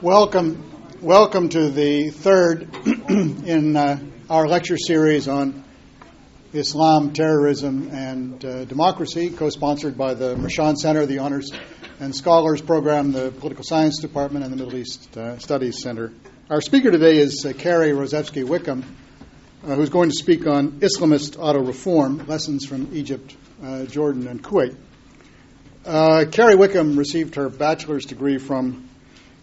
Welcome, welcome to the third in uh, our lecture series on Islam, terrorism, and uh, democracy, co-sponsored by the Mershon Center, the Honors and Scholars Program, the Political Science Department, and the Middle East uh, Studies Center. Our speaker today is uh, Carrie Rosefsky Wickham, uh, who's going to speak on Islamist auto reform lessons from Egypt, uh, Jordan, and Kuwait. Carrie Wickham received her bachelor's degree from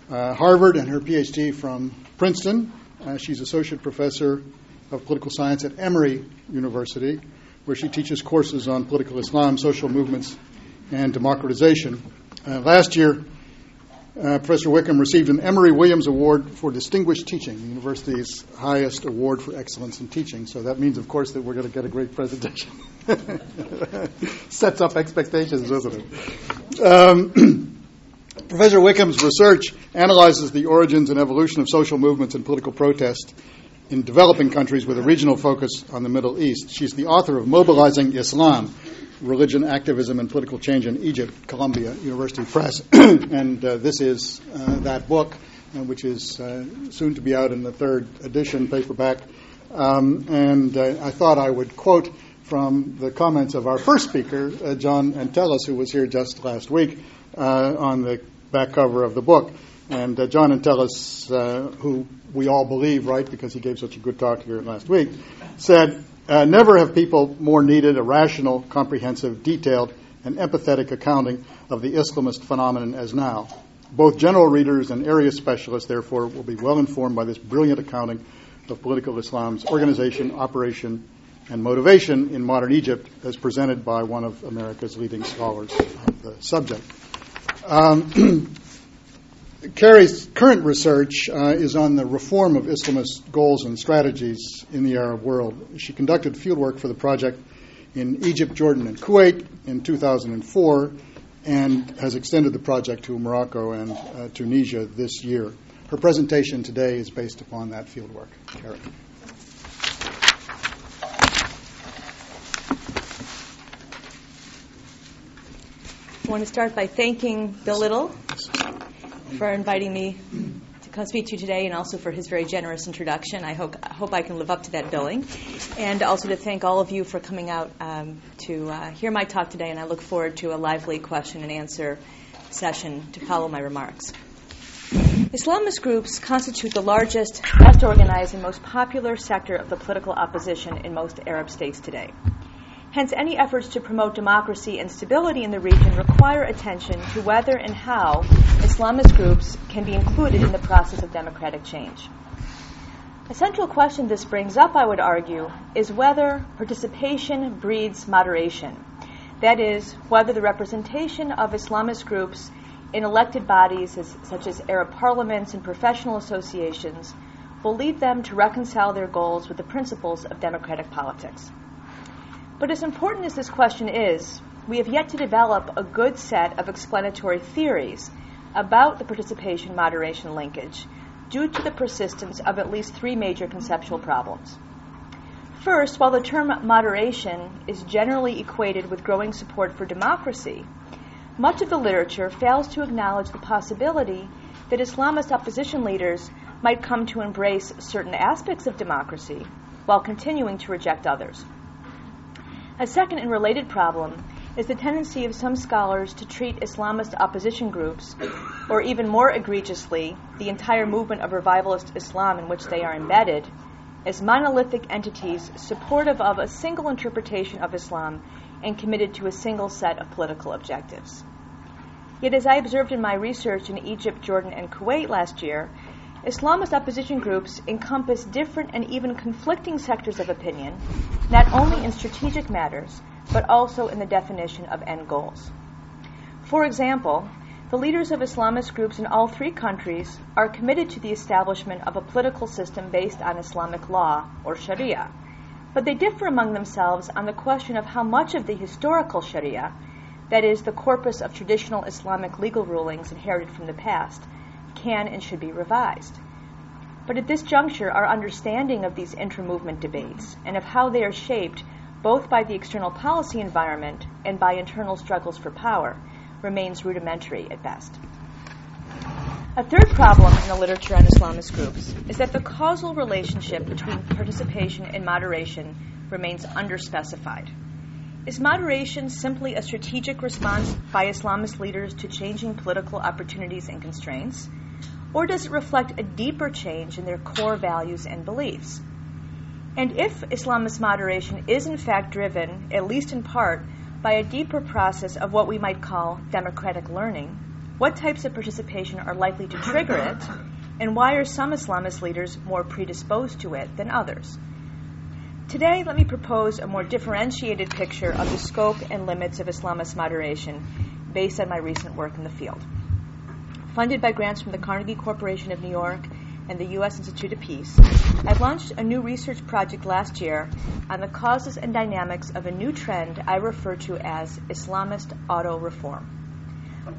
uh, Harvard and her PhD from Princeton. Uh, she's associate professor of political science at Emory University, where she teaches courses on political Islam, social movements, and democratization. Uh, last year, uh, Professor Wickham received an Emory Williams Award for Distinguished Teaching, the university's highest award for excellence in teaching. So that means, of course, that we're going to get a great presentation. Sets up expectations, doesn't it? Um, Professor Wickham's research analyzes the origins and evolution of social movements and political protest in developing countries with a regional focus on the Middle East. She's the author of Mobilizing Islam Religion, Activism, and Political Change in Egypt, Columbia University Press. and uh, this is uh, that book, uh, which is uh, soon to be out in the third edition, paperback. Um, and uh, I thought I would quote from the comments of our first speaker, John Entelis, who was here just last week on the back cover of the book. And uh, John Entelis, uh, who we all believe, right, because he gave such a good talk here last week, said, uh, Never have people more needed a rational, comprehensive, detailed, and empathetic accounting of the Islamist phenomenon as now. Both general readers and area specialists, therefore, will be well informed by this brilliant accounting of political Islam's organization, operation, and motivation in modern Egypt, as presented by one of America's leading scholars of the subject. Um, Carrie's current research uh, is on the reform of Islamist goals and strategies in the Arab world. She conducted fieldwork for the project in Egypt, Jordan, and Kuwait in 2004 and has extended the project to Morocco and uh, Tunisia this year. Her presentation today is based upon that fieldwork. Carrie. I want to start by thanking Bill Little for inviting me to come speak to you today and also for his very generous introduction. I hope, I hope I can live up to that billing. And also to thank all of you for coming out um, to uh, hear my talk today, and I look forward to a lively question and answer session to follow my remarks. Islamist groups constitute the largest, best organized, and most popular sector of the political opposition in most Arab states today. Hence, any efforts to promote democracy and stability in the region require attention to whether and how Islamist groups can be included in the process of democratic change. A central question this brings up, I would argue, is whether participation breeds moderation. That is, whether the representation of Islamist groups in elected bodies as, such as Arab parliaments and professional associations will lead them to reconcile their goals with the principles of democratic politics. But as important as this question is, we have yet to develop a good set of explanatory theories about the participation moderation linkage due to the persistence of at least three major conceptual problems. First, while the term moderation is generally equated with growing support for democracy, much of the literature fails to acknowledge the possibility that Islamist opposition leaders might come to embrace certain aspects of democracy while continuing to reject others. A second and related problem is the tendency of some scholars to treat Islamist opposition groups, or even more egregiously, the entire movement of revivalist Islam in which they are embedded, as monolithic entities supportive of a single interpretation of Islam and committed to a single set of political objectives. Yet, as I observed in my research in Egypt, Jordan, and Kuwait last year, Islamist opposition groups encompass different and even conflicting sectors of opinion, not only in strategic matters, but also in the definition of end goals. For example, the leaders of Islamist groups in all three countries are committed to the establishment of a political system based on Islamic law, or Sharia, but they differ among themselves on the question of how much of the historical Sharia, that is, the corpus of traditional Islamic legal rulings inherited from the past, can and should be revised. But at this juncture, our understanding of these intra-movement debates and of how they are shaped both by the external policy environment and by internal struggles for power remains rudimentary at best. A third problem in the literature on Islamist groups is that the causal relationship between participation and moderation remains underspecified. Is moderation simply a strategic response by Islamist leaders to changing political opportunities and constraints? Or does it reflect a deeper change in their core values and beliefs? And if Islamist moderation is in fact driven, at least in part, by a deeper process of what we might call democratic learning, what types of participation are likely to trigger it, and why are some Islamist leaders more predisposed to it than others? Today, let me propose a more differentiated picture of the scope and limits of Islamist moderation based on my recent work in the field. Funded by grants from the Carnegie Corporation of New York and the U.S. Institute of Peace, I launched a new research project last year on the causes and dynamics of a new trend I refer to as Islamist auto reform.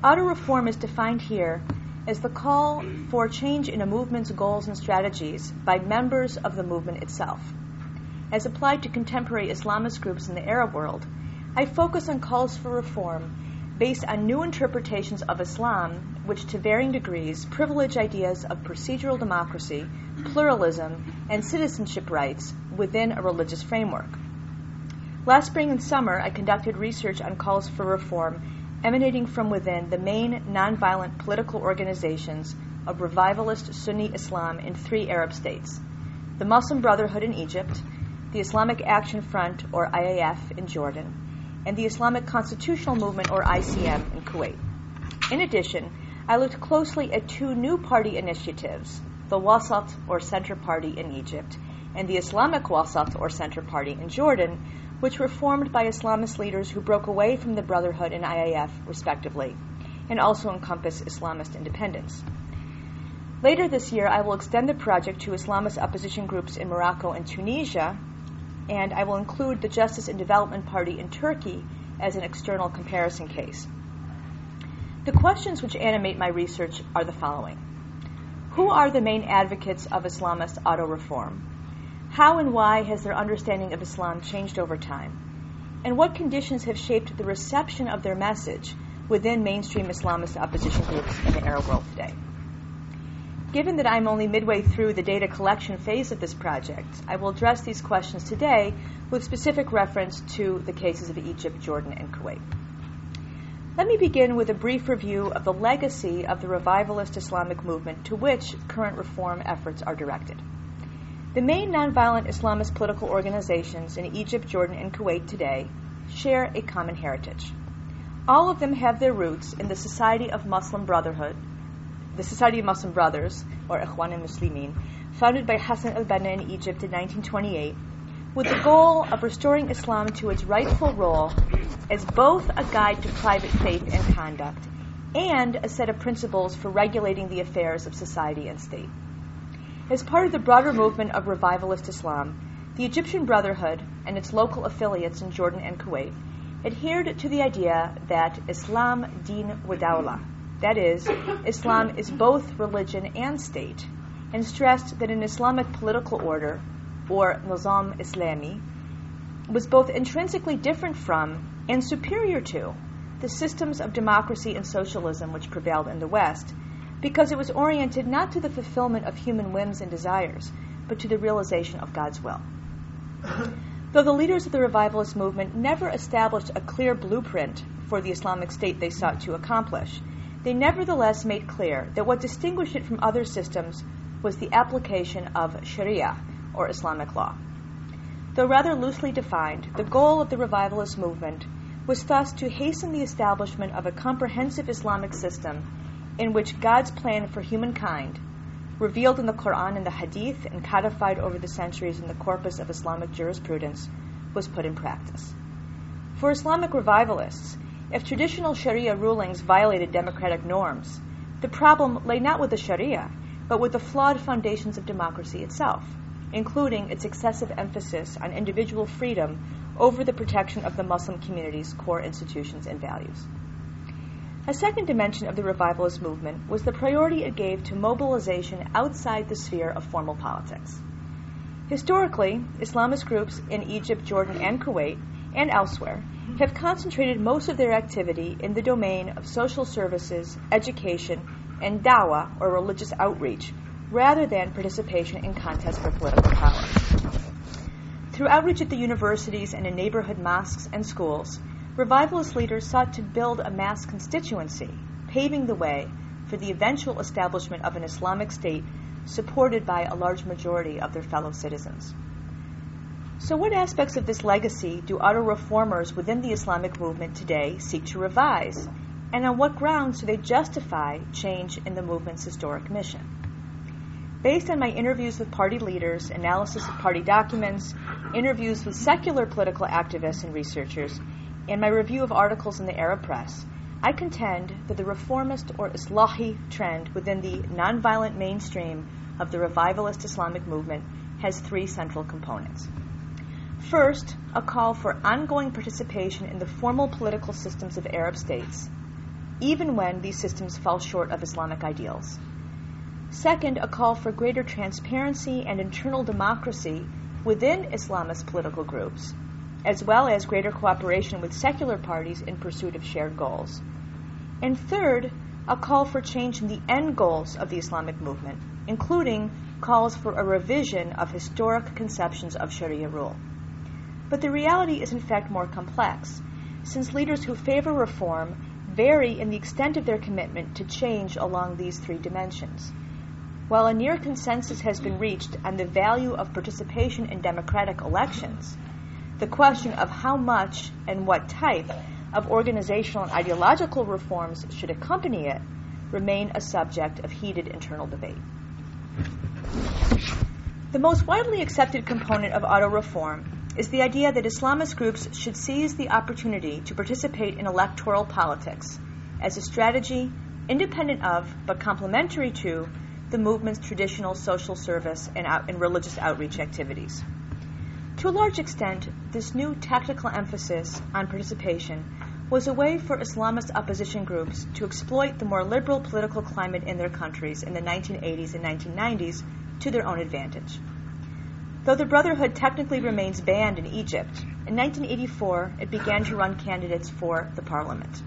Auto reform is defined here as the call for change in a movement's goals and strategies by members of the movement itself. As applied to contemporary Islamist groups in the Arab world, I focus on calls for reform based on new interpretations of Islam, which to varying degrees privilege ideas of procedural democracy, pluralism, and citizenship rights within a religious framework. Last spring and summer, I conducted research on calls for reform emanating from within the main nonviolent political organizations of revivalist Sunni Islam in three Arab states the Muslim Brotherhood in Egypt, the Islamic Action Front, or IAF, in Jordan, and the Islamic Constitutional Movement, or ICM, in Kuwait. In addition, I looked closely at two new party initiatives the Wasat, or Center Party, in Egypt, and the Islamic Wasat, or Center Party, in Jordan, which were formed by Islamist leaders who broke away from the Brotherhood and IAF, respectively, and also encompass Islamist independence. Later this year, I will extend the project to Islamist opposition groups in Morocco and Tunisia, and I will include the Justice and Development Party in Turkey as an external comparison case. The questions which animate my research are the following Who are the main advocates of Islamist auto reform? How and why has their understanding of Islam changed over time? And what conditions have shaped the reception of their message within mainstream Islamist opposition groups in the Arab world today? Given that I'm only midway through the data collection phase of this project, I will address these questions today with specific reference to the cases of Egypt, Jordan, and Kuwait. Let me begin with a brief review of the legacy of the revivalist Islamic movement to which current reform efforts are directed. The main nonviolent Islamist political organizations in Egypt, Jordan, and Kuwait today share a common heritage. All of them have their roots in the Society of Muslim Brotherhood, the Society of Muslim Brothers, or Ikhwan al-Muslimin, founded by Hassan al-Banna in Egypt in 1928, with the goal of restoring Islam to its rightful role as both a guide to private faith and conduct and a set of principles for regulating the affairs of society and state. As part of the broader movement of revivalist Islam, the Egyptian Brotherhood and its local affiliates in Jordan and Kuwait adhered to the idea that Islam din wa dawla, that is, Islam is both religion and state, and stressed that an Islamic political order, or Nizam Islami, was both intrinsically different from and superior to the systems of democracy and socialism which prevailed in the West, because it was oriented not to the fulfillment of human whims and desires, but to the realization of God's will. Though the leaders of the revivalist movement never established a clear blueprint for the Islamic State they sought to accomplish, they nevertheless made clear that what distinguished it from other systems was the application of Sharia, or Islamic law. Though rather loosely defined, the goal of the revivalist movement was thus to hasten the establishment of a comprehensive Islamic system in which God's plan for humankind, revealed in the Quran and the Hadith and codified over the centuries in the corpus of Islamic jurisprudence, was put in practice. For Islamic revivalists, if traditional Sharia rulings violated democratic norms, the problem lay not with the Sharia, but with the flawed foundations of democracy itself, including its excessive emphasis on individual freedom over the protection of the Muslim community's core institutions and values. A second dimension of the revivalist movement was the priority it gave to mobilization outside the sphere of formal politics. Historically, Islamist groups in Egypt, Jordan, and Kuwait, and elsewhere, have concentrated most of their activity in the domain of social services, education, and dawah, or religious outreach, rather than participation in contests for political power. Through outreach at the universities and in neighborhood mosques and schools, revivalist leaders sought to build a mass constituency, paving the way for the eventual establishment of an Islamic state supported by a large majority of their fellow citizens. So, what aspects of this legacy do auto reformers within the Islamic movement today seek to revise? And on what grounds do they justify change in the movement's historic mission? Based on my interviews with party leaders, analysis of party documents, interviews with secular political activists and researchers, and my review of articles in the Arab press, I contend that the reformist or Islahi trend within the nonviolent mainstream of the revivalist Islamic movement has three central components. First, a call for ongoing participation in the formal political systems of Arab states, even when these systems fall short of Islamic ideals. Second, a call for greater transparency and internal democracy within Islamist political groups, as well as greater cooperation with secular parties in pursuit of shared goals. And third, a call for change in the end goals of the Islamic movement, including calls for a revision of historic conceptions of Sharia rule. But the reality is, in fact, more complex, since leaders who favor reform vary in the extent of their commitment to change along these three dimensions. While a near consensus has been reached on the value of participation in democratic elections, the question of how much and what type of organizational and ideological reforms should accompany it remain a subject of heated internal debate. The most widely accepted component of auto reform is the idea that Islamist groups should seize the opportunity to participate in electoral politics as a strategy independent of but complementary to the movement's traditional social service and, out, and religious outreach activities. To a large extent, this new tactical emphasis on participation was a way for Islamist opposition groups to exploit the more liberal political climate in their countries in the 1980s and 1990s to their own advantage. Though the Brotherhood technically remains banned in Egypt, in 1984 it began to run candidates for the parliament.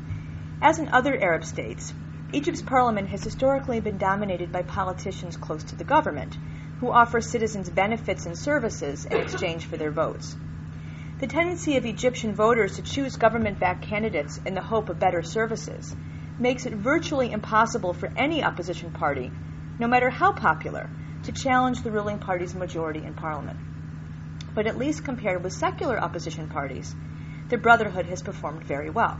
As in other Arab states, Egypt's parliament has historically been dominated by politicians close to the government, who offer citizens benefits and services in exchange for their votes. The tendency of Egyptian voters to choose government backed candidates in the hope of better services makes it virtually impossible for any opposition party, no matter how popular, to challenge the ruling party's majority in parliament. But at least compared with secular opposition parties, the Brotherhood has performed very well.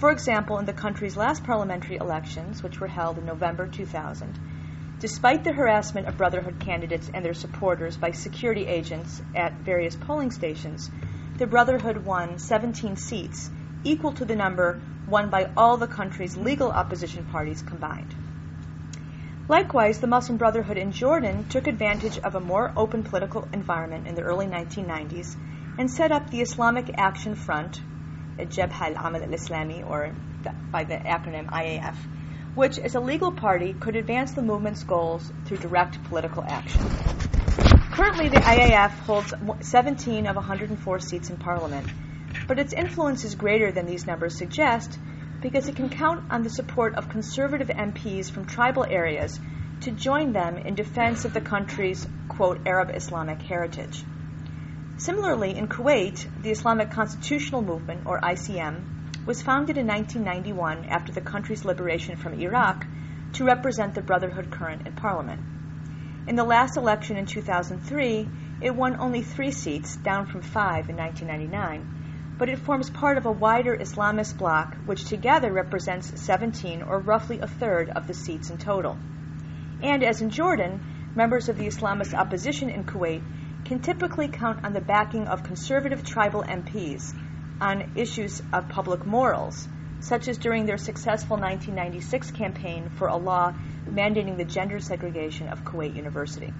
For example, in the country's last parliamentary elections, which were held in November 2000, despite the harassment of Brotherhood candidates and their supporters by security agents at various polling stations, the Brotherhood won 17 seats, equal to the number won by all the country's legal opposition parties combined. Likewise, the Muslim Brotherhood in Jordan took advantage of a more open political environment in the early 1990s and set up the Islamic Action Front, Jabha al-Amal al-Islami, or by the acronym IAF, which as a legal party could advance the movement's goals through direct political action. Currently, the IAF holds 17 of 104 seats in parliament, but its influence is greater than these numbers suggest because it can count on the support of conservative MPs from tribal areas to join them in defense of the country's, quote, Arab Islamic heritage. Similarly, in Kuwait, the Islamic Constitutional Movement, or ICM, was founded in 1991 after the country's liberation from Iraq to represent the Brotherhood current in parliament. In the last election in 2003, it won only three seats, down from five in 1999 but it forms part of a wider Islamist bloc which together represents 17 or roughly a third of the seats in total. And as in Jordan, members of the Islamist opposition in Kuwait can typically count on the backing of conservative tribal MPs on issues of public morals, such as during their successful 1996 campaign for a law mandating the gender segregation of Kuwait University.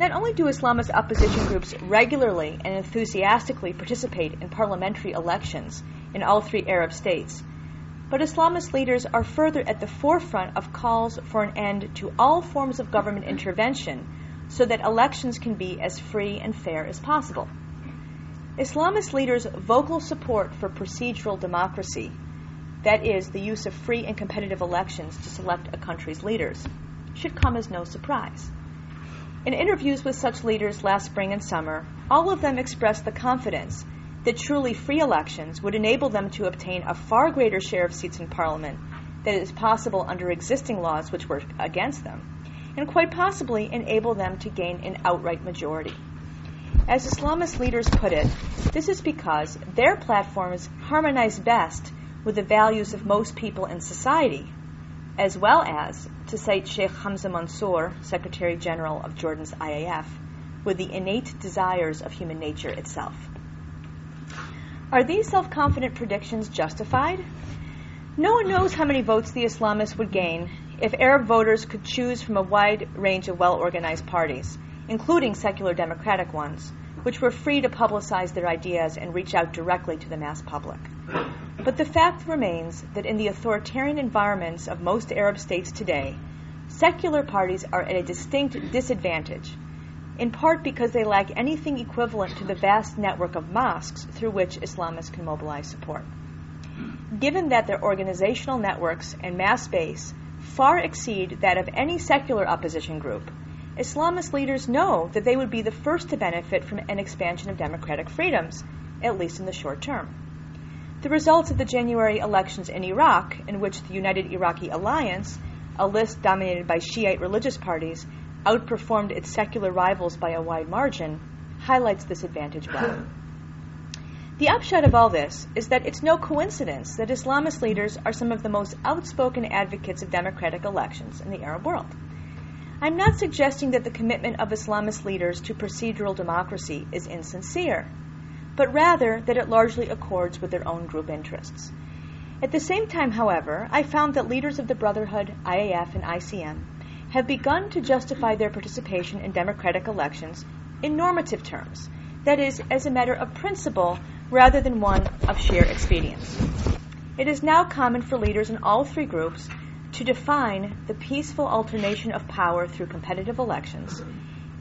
Not only do Islamist opposition groups regularly and enthusiastically participate in parliamentary elections in all three Arab states, But Islamist leaders are further at the forefront of calls for an end to all forms of government intervention so that elections can be as free and fair as possible. Islamist leaders' vocal support for procedural democracy, that is, the use of free and competitive elections to select a country's leaders, should come as no surprise. In interviews with such leaders last spring and summer, all of them expressed the confidence that truly free elections would enable them to obtain a far greater share of seats in Parliament than is possible under existing laws which were against them, and quite possibly enable them to gain an outright majority. As Islamist leaders put it, this is because their platforms harmonize best with the values of most people in society, as well as, to cite Sheikh Hamza Mansour, Secretary General of Jordan's IAF, with the innate desires of human nature itself. Are these self confident predictions justified? No one knows how many votes the Islamists would gain if Arab voters could choose from a wide range of well organized parties, including secular democratic ones, which were free to publicize their ideas and reach out directly to the mass public. But the fact remains that in the authoritarian environments of most Arab states today, secular parties are at a distinct disadvantage in part because they lack anything equivalent to the vast network of mosques through which Islamists can mobilize support. Given that their organizational networks and mass base far exceed that of any secular opposition group, Islamist leaders know that they would be the first to benefit from an expansion of democratic freedoms, at least in the short term. The results of the January elections in Iraq, in which the United Iraqi Alliance, a list dominated by Shiite religious parties, outperformed its secular rivals by a wide margin, highlights this advantage well. The upshot of all this is that it's no coincidence that Islamist leaders are some of the most outspoken advocates of democratic elections in the Arab world. I'm not suggesting that the commitment of Islamist leaders to procedural democracy is insincere, but rather that it largely accords with their own group interests. At the same time, however, I found that leaders of the Brotherhood, IAF, and ICM have begun to justify their participation in democratic elections in normative terms, that is, as a matter of principle rather than one of sheer expedience. It is now common for leaders in all three groups to define the peaceful alternation of power through competitive elections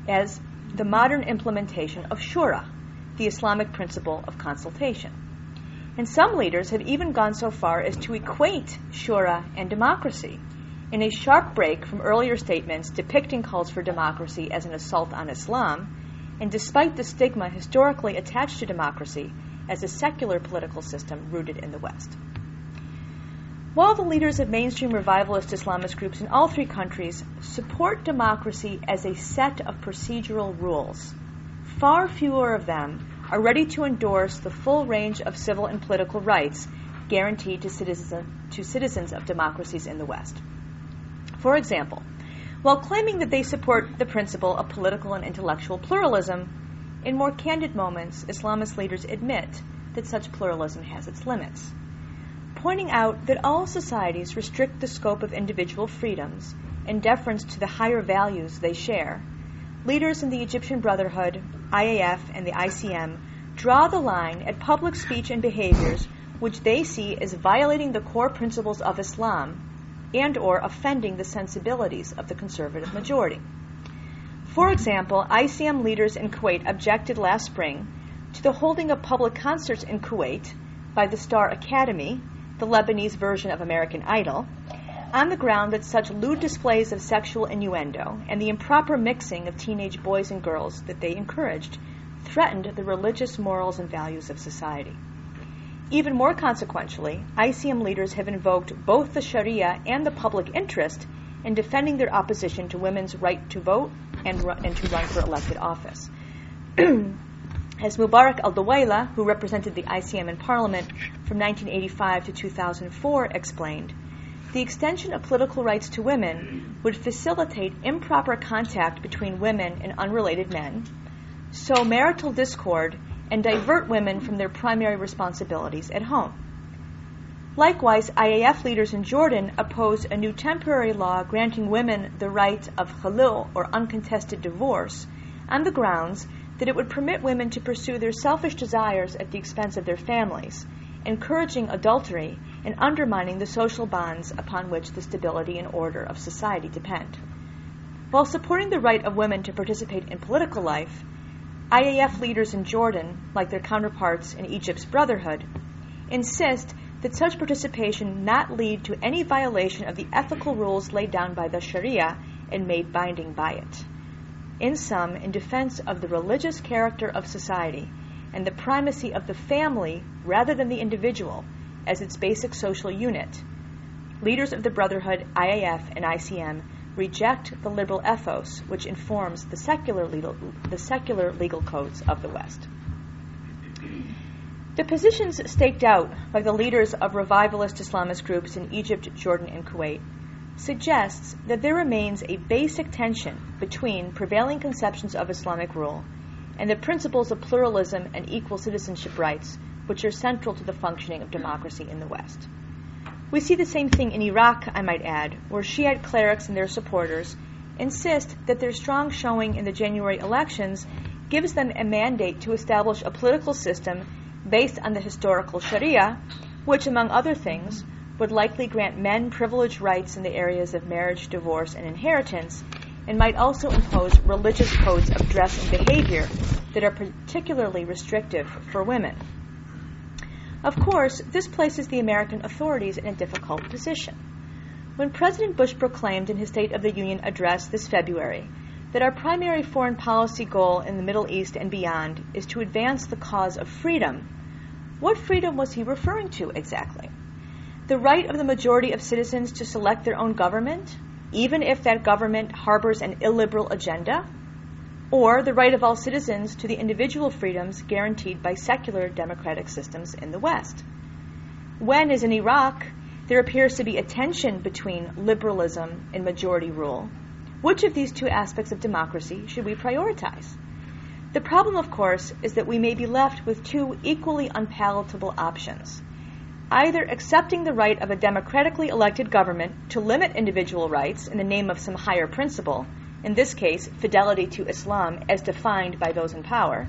as the modern implementation of shura, the Islamic principle of consultation. And some leaders have even gone so far as to equate shura and democracy in a sharp break from earlier statements depicting calls for democracy as an assault on Islam, and despite the stigma historically attached to democracy as a secular political system rooted in the West. While the leaders of mainstream revivalist Islamist groups in all three countries support democracy as a set of procedural rules, far fewer of them are ready to endorse the full range of civil and political rights guaranteed to, citizen, to citizens of democracies in the West. For example, while claiming that they support the principle of political and intellectual pluralism, in more candid moments, Islamist leaders admit that such pluralism has its limits, pointing out that all societies restrict the scope of individual freedoms in deference to the higher values they share. Leaders in the Egyptian Brotherhood, IAF, and the ICM draw the line at public speech and behaviors which they see as violating the core principles of Islam and or offending the sensibilities of the conservative majority. For example, ICM leaders in Kuwait objected last spring to the holding of public concerts in Kuwait by the Star Academy, the Lebanese version of American Idol, on the ground that such lewd displays of sexual innuendo and the improper mixing of teenage boys and girls that they encouraged threatened the religious morals and values of society. Even more consequentially, ICM leaders have invoked both the Sharia and the public interest in defending their opposition to women's right to vote and, run, and to run for elected office. As Mubarak al Dawayla, who represented the ICM in Parliament from 1985 to 2004, explained, the extension of political rights to women would facilitate improper contact between women and unrelated men, sow marital discord, and divert women from their primary responsibilities at home. Likewise, IAF leaders in Jordan oppose a new temporary law granting women the right of khuluu, or uncontested divorce, on the grounds that it would permit women to pursue their selfish desires at the expense of their families, encouraging adultery and undermining the social bonds upon which the stability and order of society depend. While supporting the right of women to participate in political life, IAF leaders in Jordan, like their counterparts in Egypt's Brotherhood, insist that such participation not lead to any violation of the ethical rules laid down by the Sharia and made binding by it. In sum, in defense of the religious character of society and the primacy of the family rather than the individual as its basic social unit, leaders of the Brotherhood, IAF, and ICM reject the liberal ethos which informs the secular legal, the secular legal codes of the West. The positions staked out by the leaders of revivalist Islamist groups in Egypt, Jordan, and Kuwait suggests that there remains a basic tension between prevailing conceptions of Islamic rule and the principles of pluralism and equal citizenship rights which are central to the functioning of democracy in the West. We see the same thing in Iraq, I might add, where Shiite clerics and their supporters insist that their strong showing in the January elections gives them a mandate to establish a political system based on the historical Sharia, which, among other things, would likely grant men privileged rights in the areas of marriage, divorce, and inheritance, and might also impose religious codes of dress and behavior that are particularly restrictive for women. Of course, this places the American authorities in a difficult position. When President Bush proclaimed in his State of the Union address this February that our primary foreign policy goal in the Middle East and beyond is to advance the cause of freedom, what freedom was he referring to exactly? The right of the majority of citizens to select their own government, even if that government harbors an illiberal agenda? or the right of all citizens to the individual freedoms guaranteed by secular democratic systems in the West. When, as in Iraq, there appears to be a tension between liberalism and majority rule, which of these two aspects of democracy should we prioritize? The problem, of course, is that we may be left with two equally unpalatable options. Either accepting the right of a democratically elected government to limit individual rights in the name of some higher principle in this case, fidelity to Islam as defined by those in power,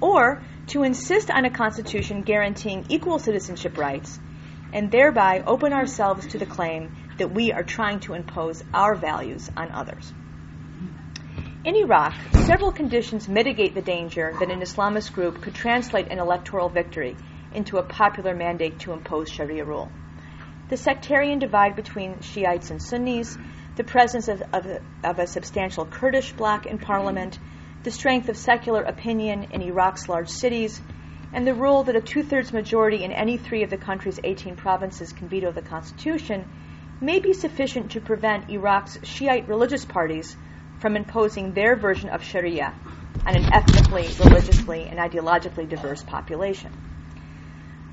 or to insist on a constitution guaranteeing equal citizenship rights and thereby open ourselves to the claim that we are trying to impose our values on others. In Iraq, several conditions mitigate the danger that an Islamist group could translate an electoral victory into a popular mandate to impose Sharia rule. The sectarian divide between Shiites and Sunnis, the presence of, of, of a substantial Kurdish bloc in parliament, the strength of secular opinion in Iraq's large cities, and the rule that a two thirds majority in any three of the country's 18 provinces can veto the constitution may be sufficient to prevent Iraq's Shiite religious parties from imposing their version of Sharia on an ethnically, religiously, and ideologically diverse population.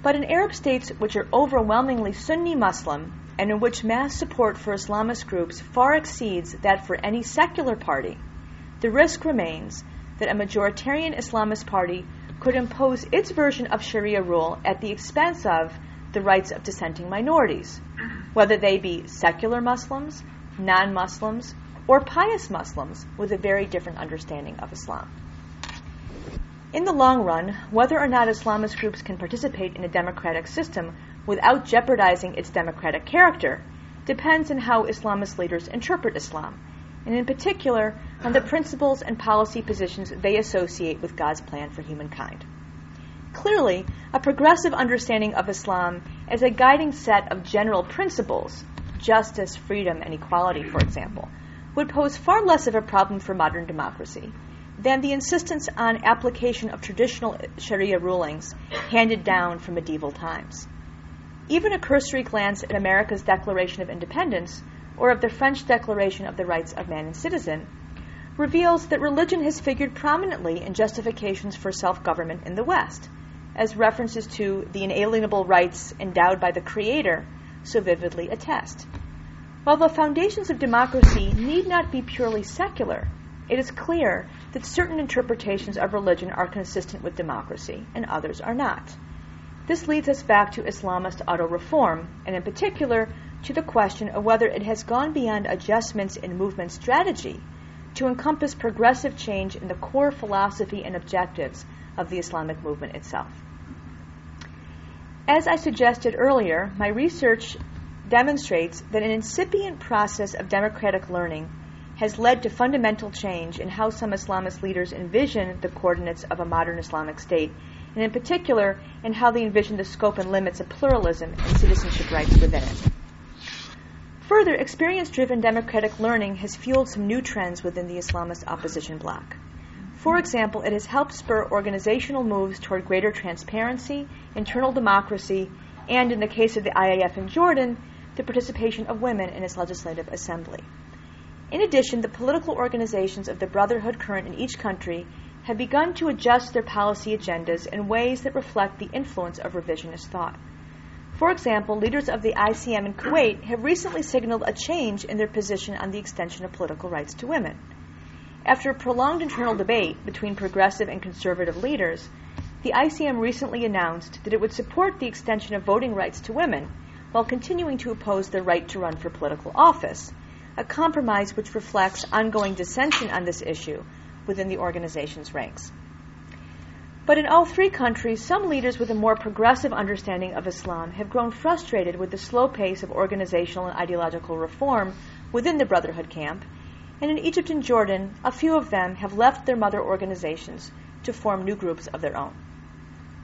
But in Arab states which are overwhelmingly Sunni Muslim and in which mass support for Islamist groups far exceeds that for any secular party, the risk remains that a majoritarian Islamist party could impose its version of Sharia rule at the expense of the rights of dissenting minorities, whether they be secular Muslims, non Muslims, or pious Muslims with a very different understanding of Islam. In the long run, whether or not Islamist groups can participate in a democratic system without jeopardizing its democratic character depends on how Islamist leaders interpret Islam, and in particular on the principles and policy positions they associate with God's plan for humankind. Clearly, a progressive understanding of Islam as a guiding set of general principles, justice, freedom, and equality, for example, would pose far less of a problem for modern democracy than the insistence on application of traditional Sharia rulings handed down from medieval times. Even a cursory glance at America's Declaration of Independence or of the French Declaration of the Rights of Man and Citizen reveals that religion has figured prominently in justifications for self government in the West, as references to the inalienable rights endowed by the Creator so vividly attest. While the foundations of democracy need not be purely secular, it is clear that certain interpretations of religion are consistent with democracy and others are not. This leads us back to Islamist auto reform, and in particular to the question of whether it has gone beyond adjustments in movement strategy to encompass progressive change in the core philosophy and objectives of the Islamic movement itself. As I suggested earlier, my research demonstrates that an incipient process of democratic learning has led to fundamental change in how some Islamist leaders envision the coordinates of a modern Islamic state, and in particular, in how they envision the scope and limits of pluralism and citizenship rights within it. Further, experience driven democratic learning has fueled some new trends within the Islamist opposition bloc. For example, it has helped spur organizational moves toward greater transparency, internal democracy, and in the case of the IAF in Jordan, the participation of women in its legislative assembly. In addition, the political organizations of the Brotherhood current in each country have begun to adjust their policy agendas in ways that reflect the influence of revisionist thought. For example, leaders of the ICM in Kuwait have recently signaled a change in their position on the extension of political rights to women. After a prolonged internal debate between progressive and conservative leaders, the ICM recently announced that it would support the extension of voting rights to women while continuing to oppose their right to run for political office a compromise which reflects ongoing dissension on this issue within the organization's ranks. But in all three countries, some leaders with a more progressive understanding of Islam have grown frustrated with the slow pace of organizational and ideological reform within the Brotherhood camp, and in Egypt and Jordan, a few of them have left their mother organizations to form new groups of their own.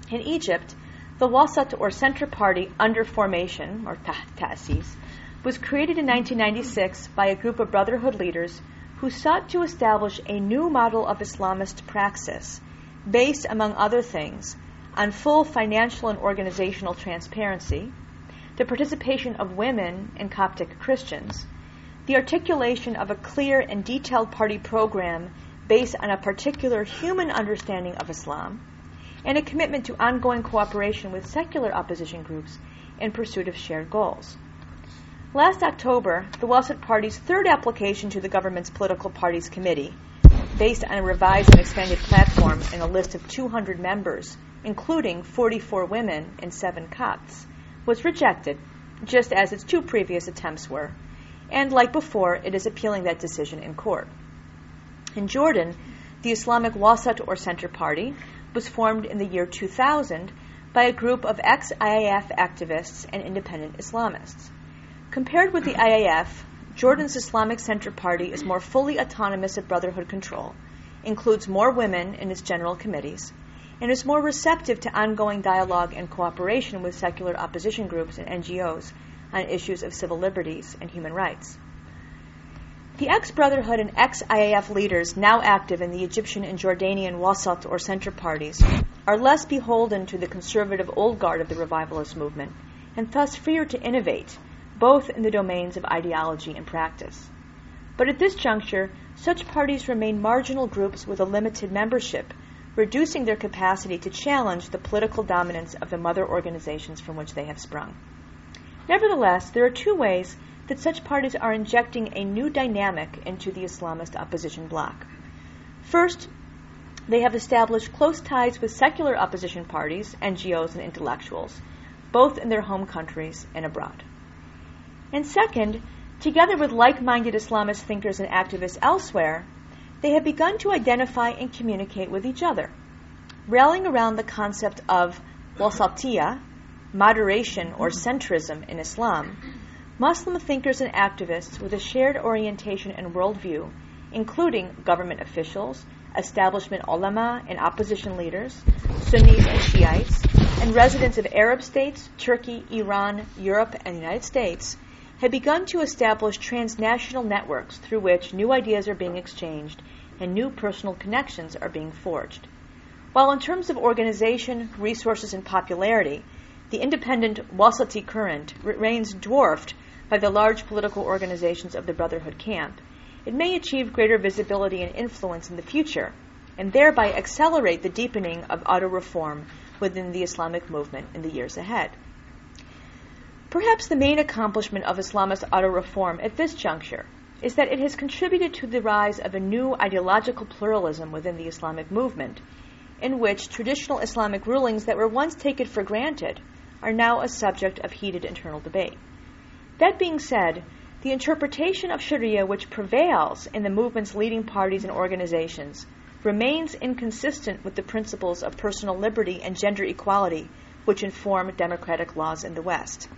In Egypt, the Wasat or Center Party under formation, or Ta'sis, was created in 1996 by a group of Brotherhood leaders who sought to establish a new model of Islamist praxis based, among other things, on full financial and organizational transparency, the participation of women and Coptic Christians, the articulation of a clear and detailed party program based on a particular human understanding of Islam, and a commitment to ongoing cooperation with secular opposition groups in pursuit of shared goals. Last October, the Wasat Party's third application to the government's Political Parties Committee, based on a revised and expanded platform and a list of 200 members, including 44 women and 7 Copts, was rejected, just as its two previous attempts were. And like before, it is appealing that decision in court. In Jordan, the Islamic Wasat or Center Party was formed in the year 2000 by a group of ex IAF activists and independent Islamists. Compared with the IAF, Jordan's Islamic Center Party is more fully autonomous at Brotherhood control, includes more women in its general committees, and is more receptive to ongoing dialogue and cooperation with secular opposition groups and NGOs on issues of civil liberties and human rights. The ex Brotherhood and ex IAF leaders now active in the Egyptian and Jordanian Wasat or Center parties are less beholden to the conservative old guard of the revivalist movement and thus freer to innovate both in the domains of ideology and practice. But at this juncture, such parties remain marginal groups with a limited membership, reducing their capacity to challenge the political dominance of the mother organizations from which they have sprung. Nevertheless, there are two ways that such parties are injecting a new dynamic into the Islamist opposition bloc. First, they have established close ties with secular opposition parties, NGOs, and intellectuals, both in their home countries and abroad. And second, together with like minded Islamist thinkers and activists elsewhere, they have begun to identify and communicate with each other, rallying around the concept of wasatiyah, moderation or centrism in Islam. Muslim thinkers and activists with a shared orientation and worldview, including government officials, establishment ulama and opposition leaders, Sunnis and Shiites, and residents of Arab states, Turkey, Iran, Europe, and the United States, had begun to establish transnational networks through which new ideas are being exchanged and new personal connections are being forged. While in terms of organization, resources, and popularity, the independent Wasati current remains dwarfed by the large political organizations of the Brotherhood camp, it may achieve greater visibility and influence in the future, and thereby accelerate the deepening of auto reform within the Islamic movement in the years ahead. Perhaps the main accomplishment of Islamist auto reform at this juncture is that it has contributed to the rise of a new ideological pluralism within the Islamic movement, in which traditional Islamic rulings that were once taken for granted are now a subject of heated internal debate. That being said, the interpretation of Sharia which prevails in the movement's leading parties and organizations remains inconsistent with the principles of personal liberty and gender equality which inform democratic laws in the West.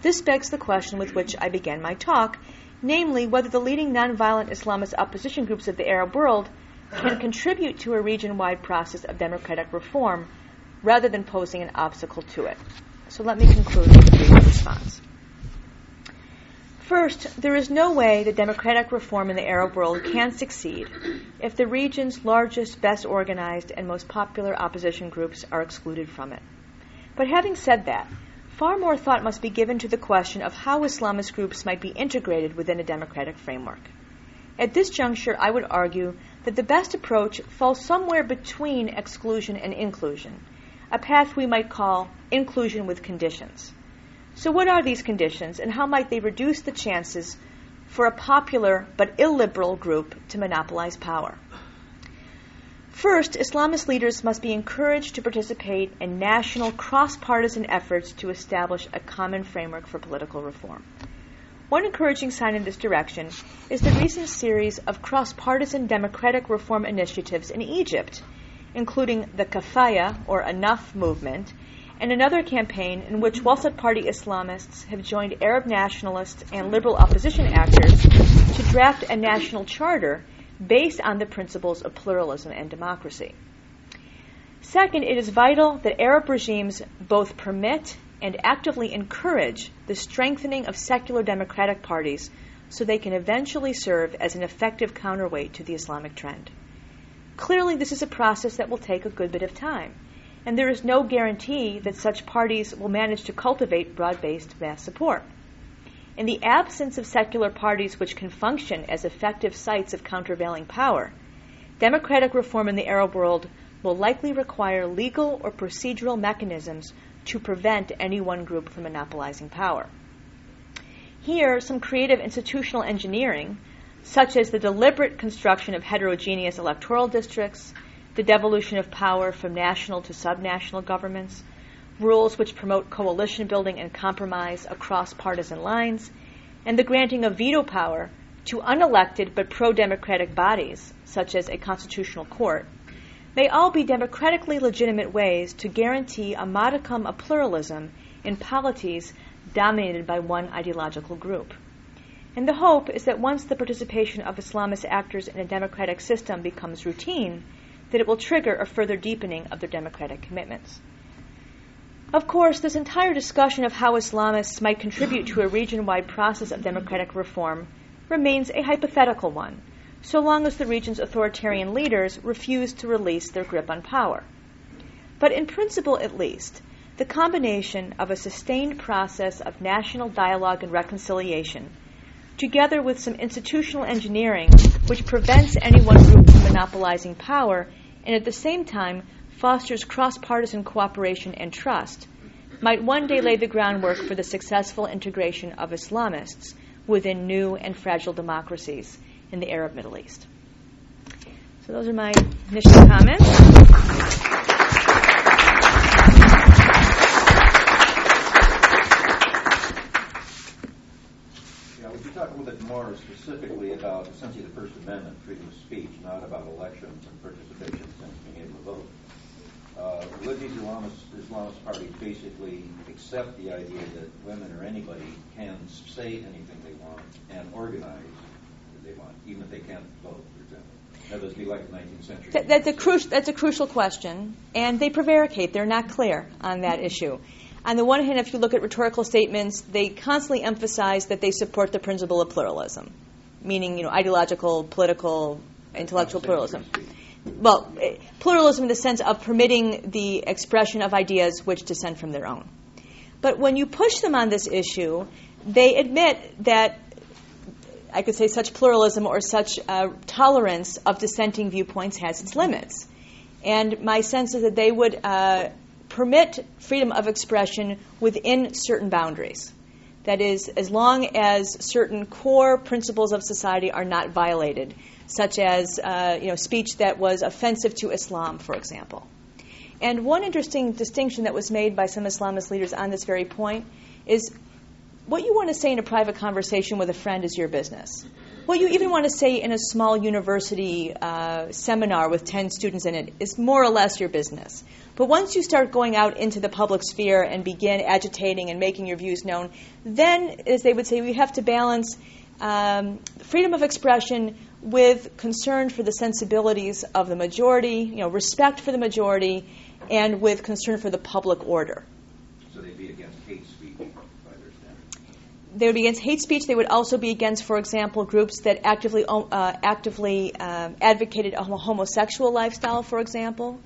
This begs the question with which I began my talk, namely whether the leading nonviolent Islamist opposition groups of the Arab world can contribute to a region wide process of democratic reform rather than posing an obstacle to it. So let me conclude with a brief response. First, there is no way that democratic reform in the Arab world can succeed if the region's largest, best organized, and most popular opposition groups are excluded from it. But having said that, far more thought must be given to the question of how Islamist groups might be integrated within a democratic framework. At this juncture, I would argue that the best approach falls somewhere between exclusion and inclusion, a path we might call inclusion with conditions. So, what are these conditions, and how might they reduce the chances for a popular but illiberal group to monopolize power? First, Islamist leaders must be encouraged to participate in national cross partisan efforts to establish a common framework for political reform. One encouraging sign in this direction is the recent series of cross partisan democratic reform initiatives in Egypt, including the Kafaya, or Enough movement, and another campaign in which Wasat Party Islamists have joined Arab nationalists and liberal opposition actors to draft a national charter based on the principles of pluralism and democracy. Second, it is vital that Arab regimes both permit and actively encourage the strengthening of secular democratic parties so they can eventually serve as an effective counterweight to the Islamic trend. Clearly, this is a process that will take a good bit of time, and there is no guarantee that such parties will manage to cultivate broad based mass support. In the absence of secular parties which can function as effective sites of countervailing power, democratic reform in the Arab world will likely require legal or procedural mechanisms to prevent any one group from monopolizing power. Here, some creative institutional engineering, such as the deliberate construction of heterogeneous electoral districts, the devolution of power from national to subnational governments, rules which promote coalition building and compromise across partisan lines, and the granting of veto power to unelected but pro democratic bodies, such as a constitutional court, may all be democratically legitimate ways to guarantee a modicum of pluralism in polities dominated by one ideological group. And the hope is that once the participation of Islamist actors in a democratic system becomes routine, that it will trigger a further deepening of their democratic commitments. Of course, this entire discussion of how Islamists might contribute to a region wide process of democratic reform remains a hypothetical one, so long as the region's authoritarian leaders refuse to release their grip on power. But in principle, at least, the combination of a sustained process of national dialogue and reconciliation, together with some institutional engineering which prevents any one group from monopolizing power and at the same time fosters cross partisan cooperation and trust, might one day lay the groundwork for the successful integration of Islamists within new and fragile democracies in the Arab Middle East. So, those are my initial comments. Yeah, would you talk a little bit more specifically about essentially the First Amendment, freedom of speech, not about elections and participation and being able to vote? Uh, would these Islamist, Islamist parties basically accept the idea that women or anybody can say anything they want and organize as they want, even if they can't vote, for example? That would be like the 19th century. That, that's, a cru- that's a crucial question, and they prevaricate. They're not clear on that issue. On the one hand, if you look at rhetorical statements, they constantly emphasize that they support the principle of pluralism, meaning you know ideological, political, intellectual pluralism. Well, eh, pluralism in the sense of permitting the expression of ideas which dissent from their own. But when you push them on this issue, they admit that I could say such pluralism or such uh, tolerance of dissenting viewpoints has its limits. And my sense is that they would uh, permit freedom of expression within certain boundaries. That is, as long as certain core principles of society are not violated, such as uh, you know, speech that was offensive to Islam, for example. And one interesting distinction that was made by some Islamist leaders on this very point is what you want to say in a private conversation with a friend is your business. Well, you even want to say in a small university uh, seminar with 10 students in it is more or less your business. But once you start going out into the public sphere and begin agitating and making your views known, then, as they would say, we have to balance um, freedom of expression with concern for the sensibilities of the majority, you know, respect for the majority, and with concern for the public order. So they'd be against hate speech, by their standards. They would be against hate speech. They would also be against, for example, groups that actively uh, actively um, advocated a homosexual lifestyle, for example.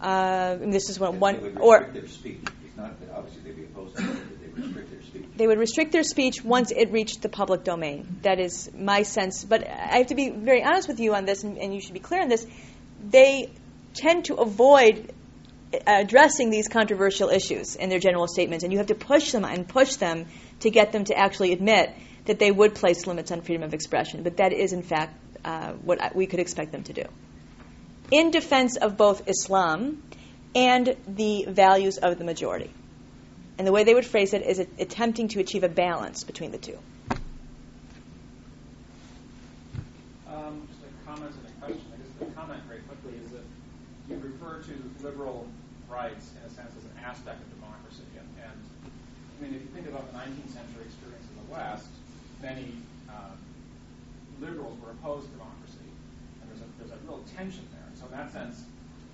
Uh, this is what one They would or their speech. It's not, that obviously they'd be opposed to it, but they would restrict their speech. they would restrict their speech once it reached the public domain. That is my sense. But I have to be very honest with you on this, and, and you should be clear on this. They tend to avoid addressing these controversial issues in their general statements, and you have to push them and push them to get them to actually admit that they would place limits on freedom of expression. But that is, in fact, uh, what we could expect them to do. In defense of both Islam and the values of the majority. And the way they would phrase it is attempting to achieve a balance between the two. Um, just a comment and a question. I guess the comment very quickly is that you refer to liberal rights in a sense as an aspect of democracy. And, and I mean, if you think about the 19th century experience in the West, many uh, liberals were opposed to democracy. And there's a, there's a real tension there. So in that sense,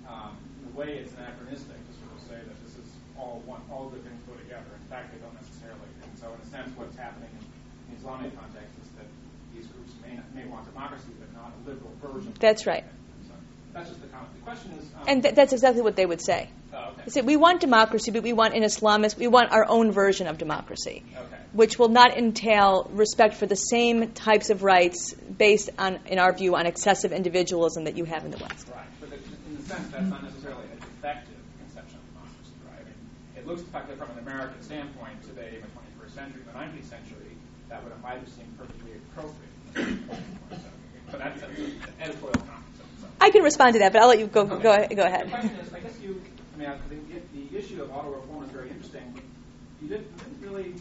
um, in way, it's anachronistic to sort of say that this is all one, all good things go together. In fact, they don't necessarily. And so in a sense, what's happening in the Islamic context is that these groups may, may want democracy, but not a liberal version. That's right. So that's just the comment. The question is. Um, And th- that's exactly what they would say. oh, okay. They say, we want democracy, but we want an Islamist, we want our own version of democracy, Okay. which will not entail respect for the same types of rights based on, in our view, on excessive individualism that you have in the West. Right. But in the sense, that's not necessarily a defective conception of democracy, right? I mean, it looks effective from an American standpoint today in the 21st century. The 19th century, that would have might have seemed perfectly appropriate. but that's an editorial comment. I can respond to that, but I'll let you go, Okay. go, go The ahead. question is, I guess you, I mean, the, the issue of auto reform is very interesting. You didn't, didn't really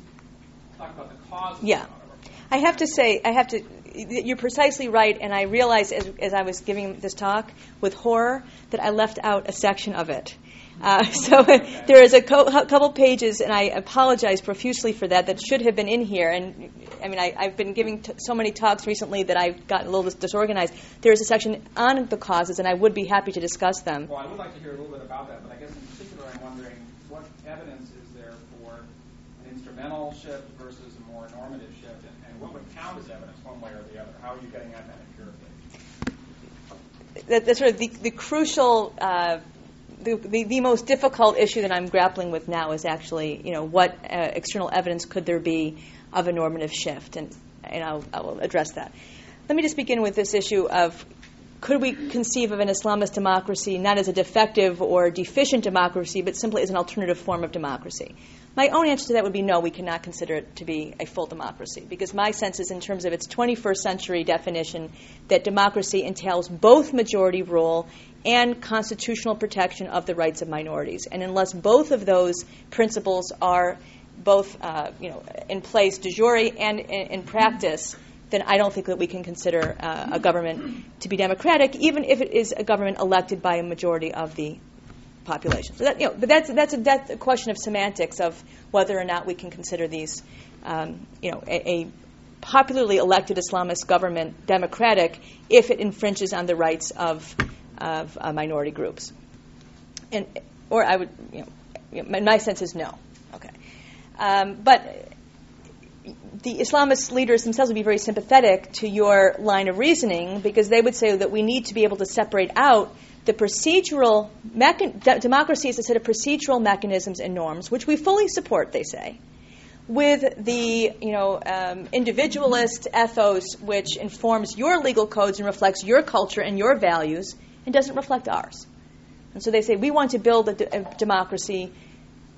talk about the causes Yeah. of. I have to say, I have to. You're precisely right, and I realized as, as I was giving this talk with horror that I left out a section of it. Uh, so there is a co- couple pages, and I apologize profusely for that. That should have been in here. And I mean, I, I've been giving t- so many talks recently that I've gotten a little disorganized. There is a section on the causes, and I would be happy to discuss them. Well, I would like to hear a little bit about that, but I guess in particular, I'm wondering what evidence is there for an instrumental shift versus a more normative shift, and, and what would count as evidence one way or the other? How are you getting at that empirically? that, that's sort of the, the crucial, uh, the, the, the most difficult issue that I'm grappling with now is actually, you know, what uh, external evidence could there be of a normative shift, and, and I'll, I will address that. Let me just begin with this issue of could we conceive of an Islamist democracy not as a defective or deficient democracy, but simply as an alternative form of democracy? My own answer to that would be no, we cannot consider it to be a full democracy, because my sense is, in terms of its 21st century definition, that democracy entails both majority rule and constitutional protection of the rights of minorities. And unless both of those principles are both uh, you know, in place de jure and in, in practice, then I don't think that we can consider uh, a government to be democratic, even if it is a government elected by a majority of the population. So that, you know, but that's that's a, that's a question of semantics of whether or not we can consider these, um, you know, a, a popularly elected Islamist government democratic if it infringes on the rights of of uh, minority groups. And or I would, you know, my, sense is no. Okay, um, but the Islamist leaders themselves would be very sympathetic to your line of reasoning because they would say that we need to be able to separate out the procedural mechan- de- democracy is a set of procedural mechanisms and norms, which we fully support. They say, with the you know um, individualist ethos, which informs your legal codes and reflects your culture and your values, and doesn't reflect ours. And so they say we want to build a, d- a democracy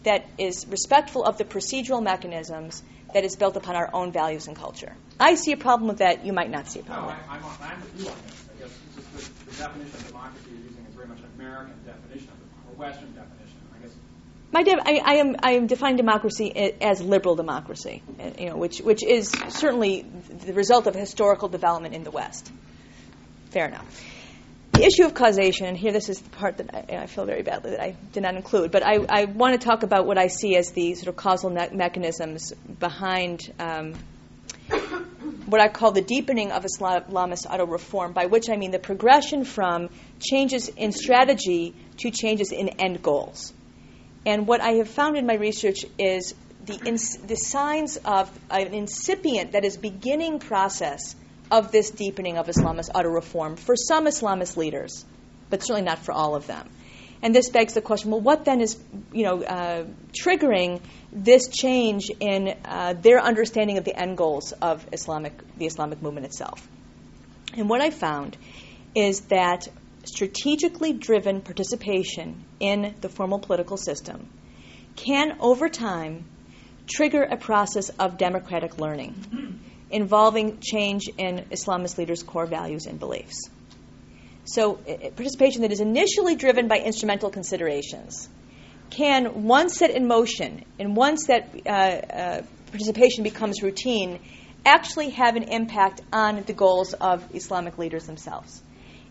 that is respectful of the procedural mechanisms that is built upon our own values and culture. I see a problem with that. You might not see a No, problem. I, I'm, on- I'm with you on this. I guess just the, the definition of democracy you're using is very much an American definition of democracy, or Western definition. I guess My de- I, I am I am defining democracy as liberal democracy, uh, you know, which which is certainly the result of historical development in the West. Fair enough. The issue of causation, and here this is the part that I, I feel very badly that I did not include, but I, I want to talk about what I see as the sort of causal ne- mechanisms behind um, what I call the deepening of Islamist auto reform, by which I mean the progression from changes in strategy to changes in end goals. And what I have found in my research is the, ins- the signs of an incipient, that is, beginning process of this deepening of Islamist auto reform for some Islamist leaders, but certainly not for all of them. And this begs the question: Well, what then is, you know, uh, triggering this change in uh, their understanding of the end goals of Islamic, the Islamic movement itself? And what I found is that strategically driven participation in the formal political system can, over time, trigger a process of democratic learning involving change in Islamist leaders' core values and beliefs. So, participation that is initially driven by instrumental considerations can, once set in motion and once that uh, uh, participation becomes routine, actually have an impact on the goals of Islamic leaders themselves.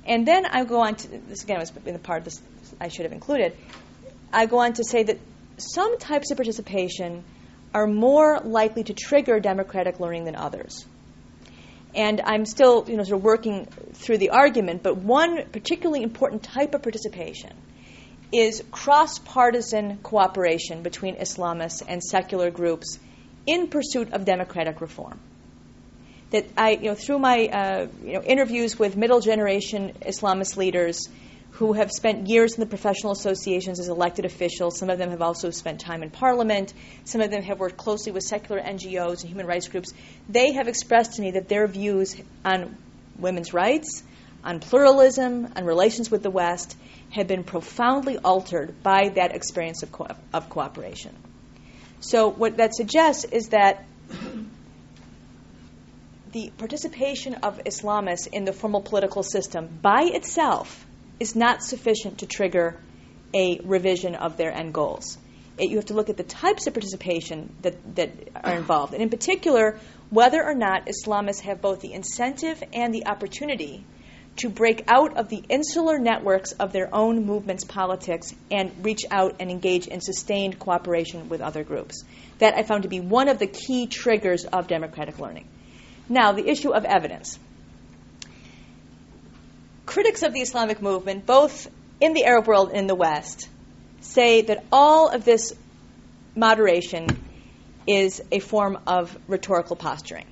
And then I go on to this again was in the part this I should have included. I go on to say that some types of participation are more likely to trigger democratic learning than others. And I'm still, you know, sort of working through the argument, but one particularly important type of participation is cross-partisan cooperation between Islamists and secular groups in pursuit of democratic reform that I, you know, through my uh, you know, interviews with middle generation Islamist leaders who have spent years in the professional associations as elected officials, some of them have also spent time in parliament, some of them have worked closely with secular NGOs and human rights groups, they have expressed to me that their views on women's rights, on pluralism, on relations with the West, have been profoundly altered by that experience of, co- of cooperation. So, what that suggests is that the participation of Islamists in the formal political system by itself is not sufficient to trigger a revision of their end goals. It, you have to look at the types of participation that, that are involved, and in particular, whether or not Islamists have both the incentive and the opportunity to break out of the insular networks of their own movement's politics and reach out and engage in sustained cooperation with other groups. That I found to be one of the key triggers of democratic learning. Now, the issue of evidence. Critics of the Islamic movement, both in the Arab world and in the West, say that all of this moderation is a form of rhetorical posturing.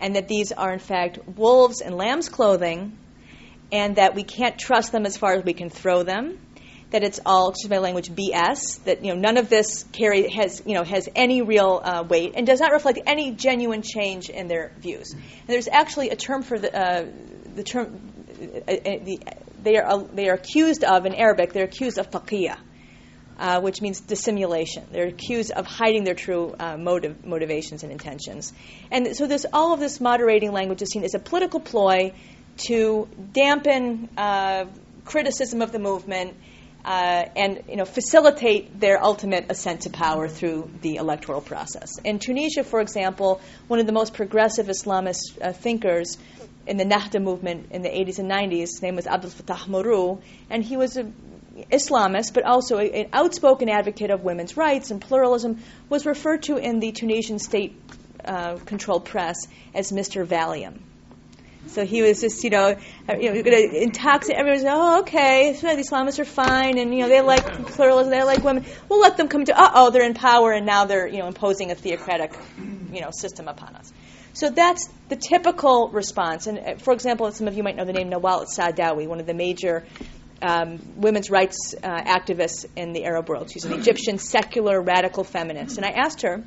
And that these are, in fact, wolves in lamb's clothing, and that we can't trust them as far as we can throw them, that it's all, excuse my language, BS. That you know none of this carry has you know has any real uh, weight and does not reflect any genuine change in their views. And there's actually a term for the uh, the term they are they are accused of in Arabic. They're accused of taqiyya. Uh, which means dissimulation. They're accused of hiding their true uh, motive, motivations and intentions. And so, this all of this moderating language is seen as a political ploy to dampen uh, criticism of the movement uh, and you know, facilitate their ultimate ascent to power through the electoral process. In Tunisia, for example, one of the most progressive Islamist uh, thinkers in the Nahda movement in the 80s and 90s, his name was Abdel Fattah Mourou, and he was an Islamist, but also a, an outspoken advocate of women's rights and pluralism, was referred to in the Tunisian state uh, controlled press as Mr. Valium. So he was just, you know, you know, going to intoxicate. Everyone's, oh, okay, so the Islamists are fine, and you know, they like pluralism, they like women. We'll let them come to. Uh oh, they're in power, and now they're, you know, imposing a theocratic, you know, system upon us. So that's the typical response. And uh, for example, some of you might know the name Nawal Saadawi, one of the major um, women's rights uh, activists in the Arab world. She's an Egyptian secular radical feminist. And I asked her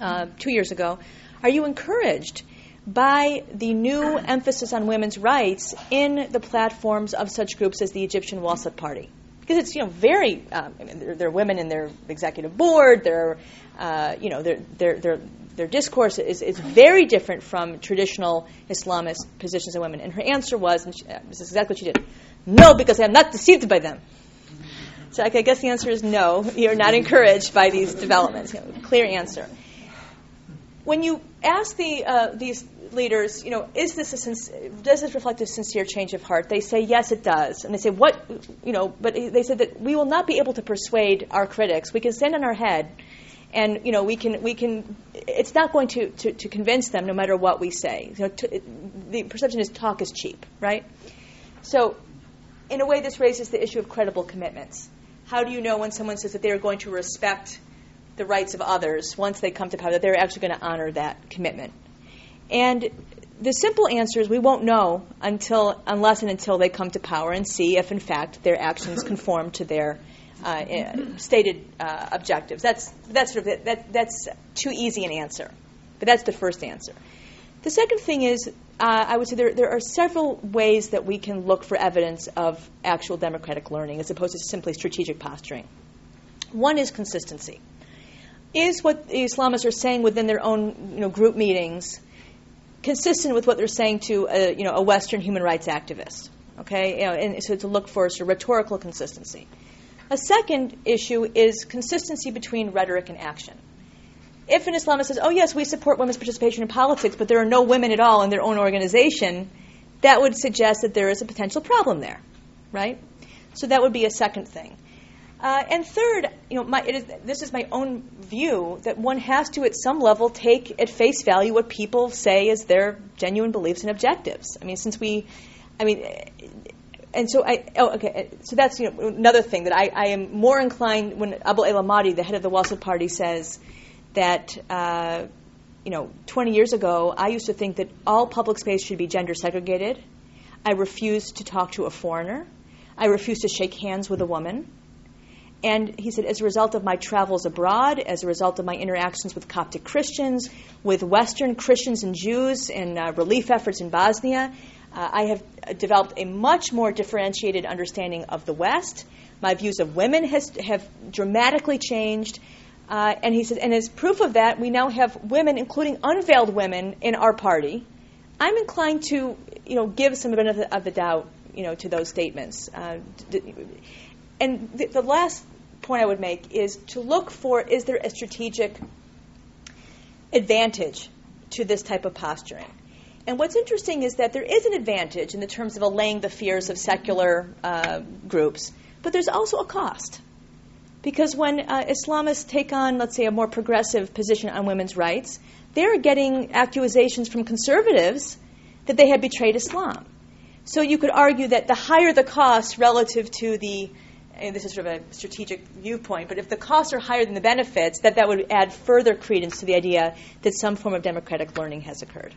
uh, two years ago, "Are you encouraged?" By the new emphasis on women's rights in the platforms of such groups as the Egyptian Wasat Party. Because it's you know very um, I mean, there, are women in their executive board. There, uh, you know, their their their their discourse is, is very different from traditional Islamist positions of women. And her answer was, and she, uh, this is exactly what she did: No, because I am not deceived by them. So I guess the answer is no. You're not encouraged by these developments. Clear answer. When you ask the, uh, these leaders, you know, is this a does this reflect a sincere change of heart? They say yes, it does, and they say what, you know, but they said that we will not be able to persuade our critics. We can stand on our head, and you know, we can we can. It's not going to, to, to convince them, no matter what we say. You know, to, the perception is talk is cheap, right? So, in a way, this raises the issue of credible commitments. How do you know when someone says that they are going to respect the rights of others once they come to power, that they're actually going to honor that commitment? And the simple answer is we won't know until, unless and until they come to power and see if, in fact, their actions conform to their uh, eh, stated uh, objectives. That's that's sort of that, that's too easy an answer, but that's the first answer. The second thing is, uh, I would say there, there are several ways that we can look for evidence of actual democratic learning as opposed to simply strategic posturing. One is consistency. Is what the Islamists are saying within their own you know, group meetings consistent with what they're saying to a, you know, a Western human rights activist. Okay, you know, and so to look for sort of rhetorical consistency. A second issue is consistency between rhetoric and action. If an Islamist says, "Oh yes, we support women's participation in politics," but there are no women at all in their own organization, that would suggest that there is a potential problem there, right? So that would be a second thing. Uh, and third, you know, my, is, this is my own view that one has to, at some level, take at face value what people say as their genuine beliefs and objectives. I mean, since we, I mean, and so I, oh, okay, so that's you know, another thing that I, I am more inclined when Abu el-Amati, the head of the Wasat Party, says that. Uh, you know, 20 years ago, I used to think that all public space should be gender segregated. I refused to talk to a foreigner. I refused to shake hands with a woman. And he said, as a result of my travels abroad, as a result of my interactions with Coptic Christians, with Western Christians and Jews in uh, relief efforts in Bosnia, uh, I have developed a much more differentiated understanding of the West. My views of women has, have dramatically changed. Uh, and he said, and as proof of that, we now have women, including unveiled women, in our party. I'm inclined to, you know, give some benefit of the doubt, you know, to those statements. Uh, and the, the last point I would make is to look for is there a strategic advantage to this type of posturing? And what's interesting is that there is an advantage in the terms of allaying the fears of secular uh, groups, but there's also a cost. Because when uh, Islamists take on, let's say, a more progressive position on women's rights, they're getting accusations from conservatives that they have betrayed Islam. So you could argue that the higher the cost relative to the and this is sort of a strategic viewpoint, but if the costs are higher than the benefits, that that would add further credence to the idea that some form of democratic learning has occurred.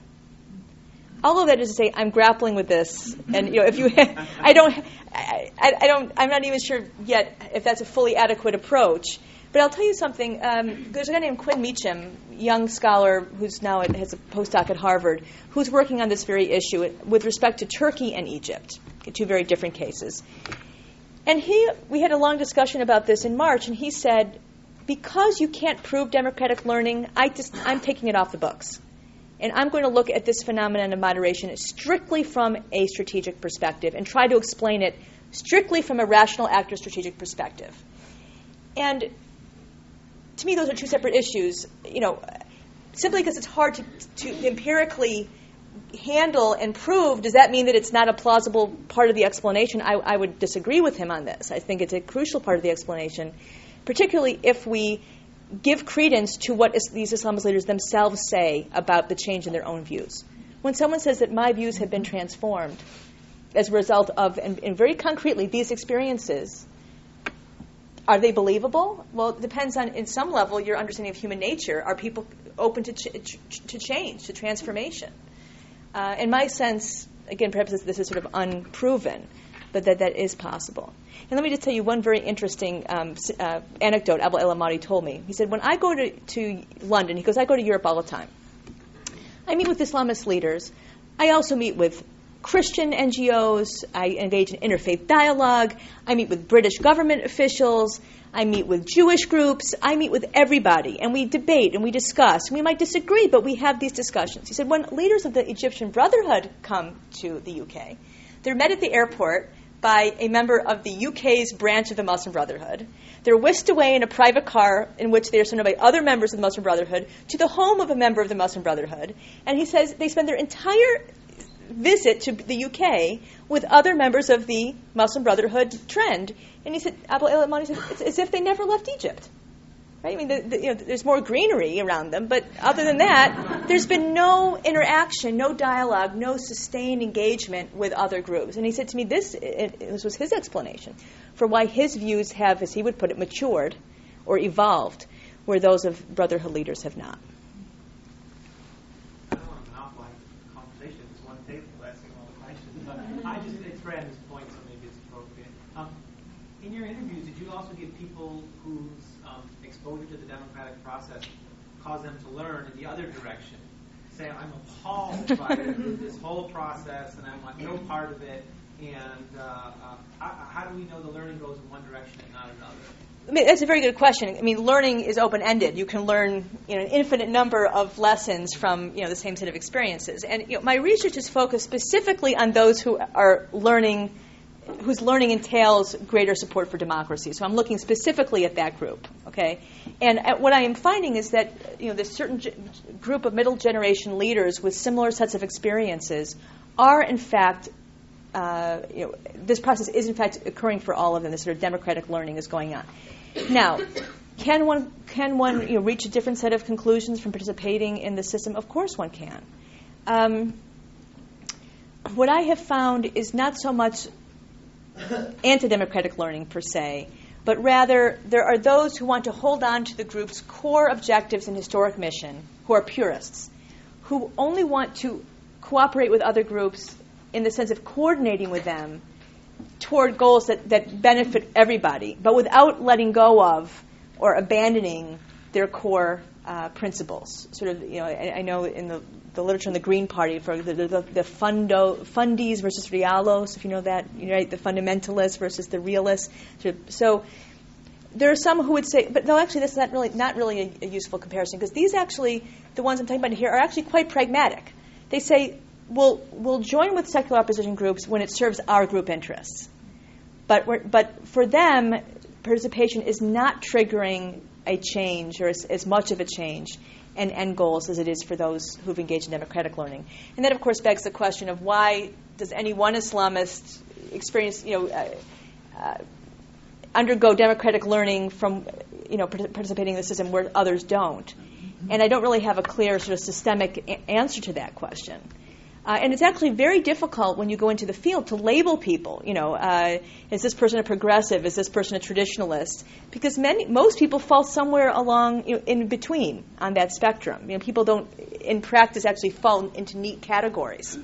All of that is to say, I'm grappling with this, and you know, if you, I don't, I, I, don't, I'm not even sure yet if that's a fully adequate approach. But I'll tell you something. Um, there's a guy named Quinn Mecham, young scholar who's now at, has a postdoc at Harvard, who's working on this very issue with respect to Turkey and Egypt, two very different cases. And he, we had a long discussion about this in March, and he said, because you can't prove democratic learning, I just, I'm taking it off the books. And I'm going to look at this phenomenon of moderation strictly from a strategic perspective and try to explain it strictly from a rational actor strategic perspective. And to me, those are two separate issues. You know, simply because it's hard to, to empirically handle and prove, does that mean that it's not a plausible part of the explanation? I, I, would disagree with him on this. I think it's a crucial part of the explanation, particularly if we give credence to what is, these Islamist leaders themselves say about the change in their own views. When someone says that my views have been transformed as a result of, and, and very concretely, these experiences, are they believable? Well, it depends on, in some level, your understanding of human nature. Are people open to, ch- to change, to transformation? Uh, in my sense, again, perhaps this, is sort of unproven, but that that is possible. And let me just tell you one very interesting um, uh, anecdote Abu el-Amati told me. He said, when I go to, to London, he goes, I go to Europe all the time. I meet with Islamist leaders. I also meet with Christian NGOs. I engage in interfaith dialogue. I meet with British government officials. I meet with Jewish groups. I meet with everybody. And we debate and we discuss. We might disagree, but we have these discussions. He said, when leaders of the Egyptian Brotherhood come to the UK, they're met at the airport by a member of the UK's branch of the Muslim Brotherhood. They're whisked away in a private car in which they are surrounded by other members of the Muslim Brotherhood to the home of a member of the Muslim Brotherhood. And he says they spend their entire visit to the UK with other members of the Muslim Brotherhood trend. And he said, Abu al said, it's as if they never left Egypt. Right? I mean, the, the, you know, there's more greenery around them, but other than that, there's been no interaction, no dialogue, no sustained engagement with other groups. And he said to me, this, it, this was his explanation for why his views have, as he would put it, matured or evolved, where those of Brotherhood leaders have not. I don't want to monopolize the conversation. It's one table asking all the questions. But I just, it's Brandon's point, so maybe it's appropriate. Um, in your interviews, did you also give people whose um, exposure to the democratic process caused them to learn in the other direction? Say, I'm appalled by this whole process and I want no part of it. And uh, uh, how, how do we know the learning goes in one direction and not another? I mean, that's a very good question. I mean, learning is open-ended. You can learn you know, an infinite number of lessons from you know, the same set of experiences. And you know, my research is focused specifically on those who are learning, whose learning entails greater support for democracy. So I'm looking specifically at that group. Okay, and what I am finding is that you know, this certain g- group of middle generation leaders with similar sets of experiences are in fact uh, you know, this process is in fact occurring for all of them. This sort of democratic learning is going on. Now, can one can one you know, reach a different set of conclusions from participating in the system? Of course, one can. Um, what I have found is not so much anti-democratic learning per se, but rather there are those who want to hold on to the group's core objectives and historic mission, who are purists, who only want to cooperate with other groups in the sense of coordinating with them toward goals that, that benefit everybody, but without letting go of or abandoning their core uh, principles. Sort of, you know, I, I, know in the, the literature in the Green Party, for the, the, the fundo, fundies versus realos, if you know that, you know, right, the fundamentalists versus the realists. Sort of, so there are some who would say, but no, actually, that's not really not really a, a useful comparison because these actually, the ones I'm talking about here, are actually quite pragmatic. They say we'll, we'll join with secular opposition groups when it serves our group interests. But, but for them, participation is not triggering a change or as, as much of a change and end goals as it is for those who've engaged in democratic learning. And that, of course, begs the question of why does any one Islamist experience, you know, uh, uh, undergo democratic learning from, you know, participating in the system where others don't? And I don't really have a clear sort of systemic a- answer to that question. Uh, and it's actually very difficult when you go into the field to label people. You know, uh, is this person a progressive? Is this person a traditionalist? Because many, most people fall somewhere along you know, in between on that spectrum. You know, people don't, in practice, actually fall into neat categories.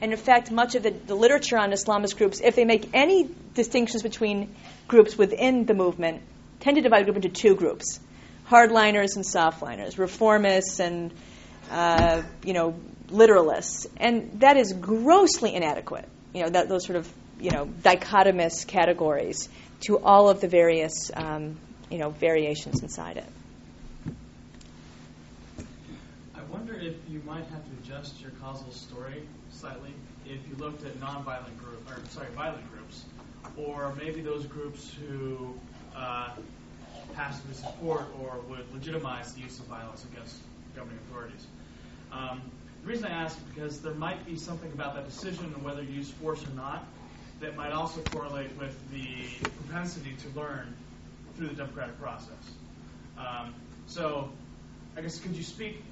And in fact, much of the, the literature on Islamist groups, if they make any distinctions between groups within the movement, tend to divide a group into two groups: hardliners and softliners, reformists and uh, you know literalists, and that is grossly inadequate. You know, that, those sort of you know dichotomous categories to all of the various um, you know variations inside it. I wonder if you might have to adjust your causal story slightly if you looked at nonviolent group or sorry violent groups, or maybe those groups who uh, passively support or would legitimize the use of violence against governing authorities. Um, the reason I ask is because there might be something about that decision of whether to use force or not that might also correlate with the propensity to learn through the democratic process. Um, so, I guess could you speak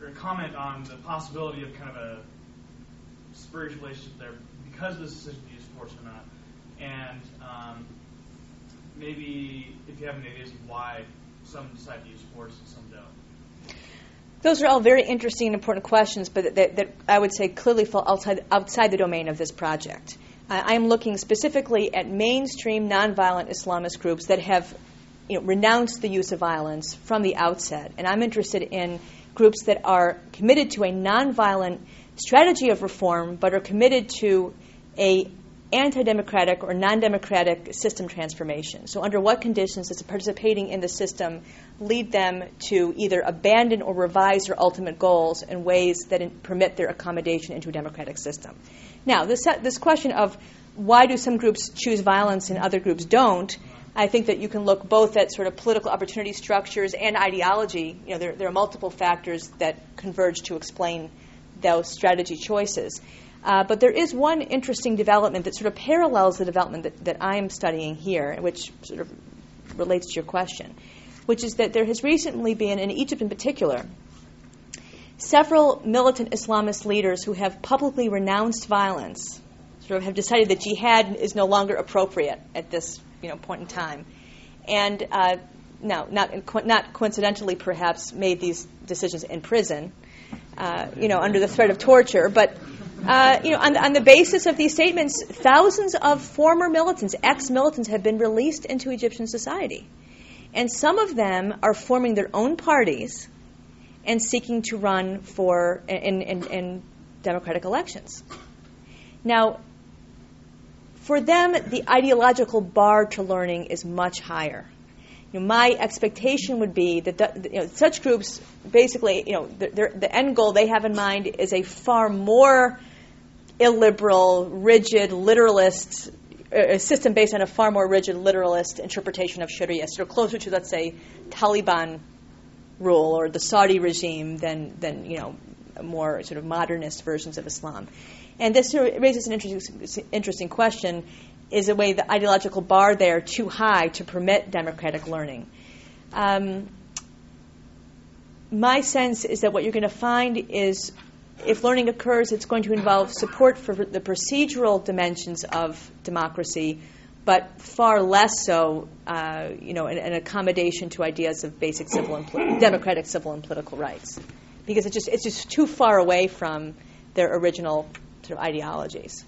or comment on the possibility of kind of a spurious relationship there because of this decision to use force or not, and um, maybe if you have any ideas of why some decide to use force and some don't. Those are all very interesting and important questions, but that, that I would say clearly fall outside, outside the domain of this project. Uh, I am looking specifically at mainstream nonviolent Islamist groups that have you know, renounced the use of violence from the outset. And I'm interested in groups that are committed to a nonviolent strategy of reform, but are committed to a anti-democratic or non-democratic system transformation. So, under what conditions does participating in the system lead them to either abandon or revise their ultimate goals in ways that in, permit their accommodation into a democratic system? Now, this this question of why do some groups choose violence and other groups don't? I think that you can look both at sort of political opportunity structures and ideology. You know, there, there are multiple factors that converge to explain those strategy choices. Uh, but there is one interesting development that sort of parallels the development that, that I'm studying here, which sort of relates to your question, which is that there has recently been, in Egypt in particular, several militant Islamist leaders who have publicly renounced violence, sort of have decided that jihad is no longer appropriate at this you know, point in time. And uh, now, not, not coincidentally, perhaps, made these decisions in prison, uh, you know, under the threat of torture. But, uh, you know, on, on the basis of these statements, thousands of former militants, ex-militants, have been released into Egyptian society. And some of them are forming their own parties and seeking to run for in, in, in democratic elections. Now, for them, the ideological bar to learning is much higher. You know, my expectation would be that the, you know, such groups, basically, you know, the, the end goal they have in mind is a far more illiberal, rigid, literalist a system based on a far more rigid literalist interpretation of Sharia, of closer to, let's say, Taliban rule or the Saudi regime than, than you know, more sort of modernist versions of Islam. And this raises an interesting, interesting question is a way the ideological bar there too high to permit democratic learning? Um, my sense is that what you're going to find is if learning occurs, it's going to involve support for the procedural dimensions of democracy, but far less so, uh, you know, an, an, accommodation to ideas of basic civil and pol- democratic civil and political rights, because it just it's just too far away from their original sort of ideologies.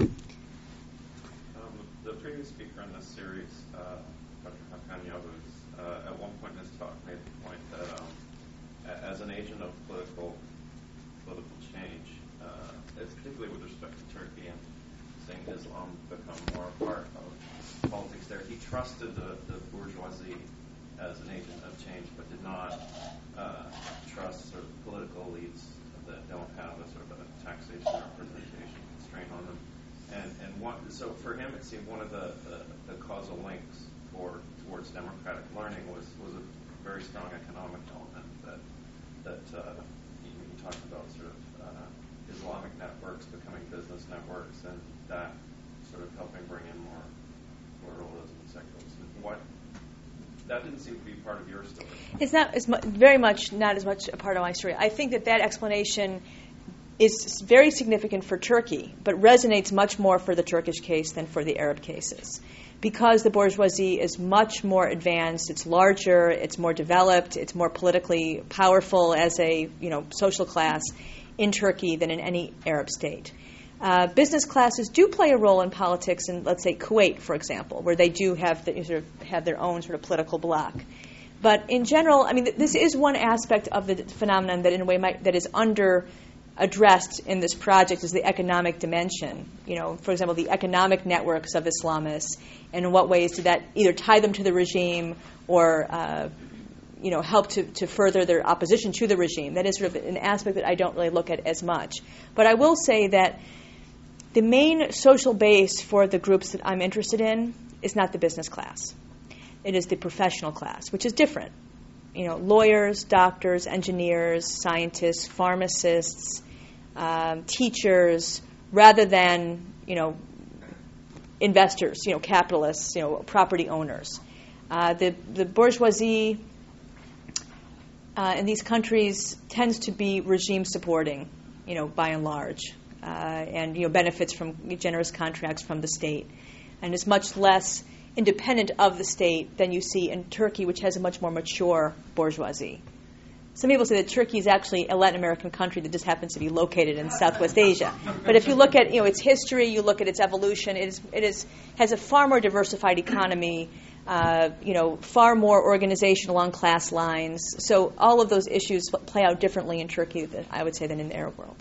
Um, the previous speaker in this series, uh, Dr. Hakan Yavuz, uh, at one point in his talk made the point that um, as an agent of political political change, uh, particularly with respect to Turkey and seeing Islam become more a part of politics there, he trusted the, the bourgeoisie as an agent of change, but did not uh, trust sort of political elites that don't have a sort of representation constraint on them. And and so for him, it seemed one of the, the, the causal links for towards democratic learning was was a very strong economic element that that uh, you talked about sort of uh, Islamic networks becoming business networks and that sort of helping bring in more pluralism and secularism. What that didn't seem to be part of your story. It's not as mu- very much not as much a part of my story. I think that that explanation is very significant for Turkey, but resonates much more for the Turkish case than for the Arab cases. Because the bourgeoisie is much more advanced, it's larger, it's more developed, it's more politically powerful as a you know social class in Turkey than in any Arab state. Uh, business classes do play a role in politics in, let's say, Kuwait, for example, where they do have, the, sort of have their own sort of political bloc. But in general, I mean, this is one aspect of the phenomenon that, in a way, might, that is under addressed in this project is the economic dimension. You know, for example, the economic networks of Islamists, and in what ways did that either tie them to the regime or uh, you know, help to, to further their opposition to the regime. That is sort of an aspect that I don't really look at as much. But I will say that the main social base for the groups that I'm interested in is not the business class. It is the professional class, which is different. You know, lawyers, doctors, engineers, scientists, pharmacists, um, teachers, rather than you know investors, you know, capitalists, you know, property owners. Uh, the the bourgeoisie uh, in these countries tends to be regime supporting, you know, by and large uh, and you know benefits from generous contracts from the state, and is much less independent of the state than you see in Turkey, which has a much more mature bourgeoisie. Some people say that Turkey is actually a Latin American country that just happens to be located in Southwest Asia. But if you look at you know its history, you look at its evolution, it is it is has a far more diversified economy. Uh, you know, far more organization along class lines. So all of those issues play out differently in Turkey, I would say, than in the Arab world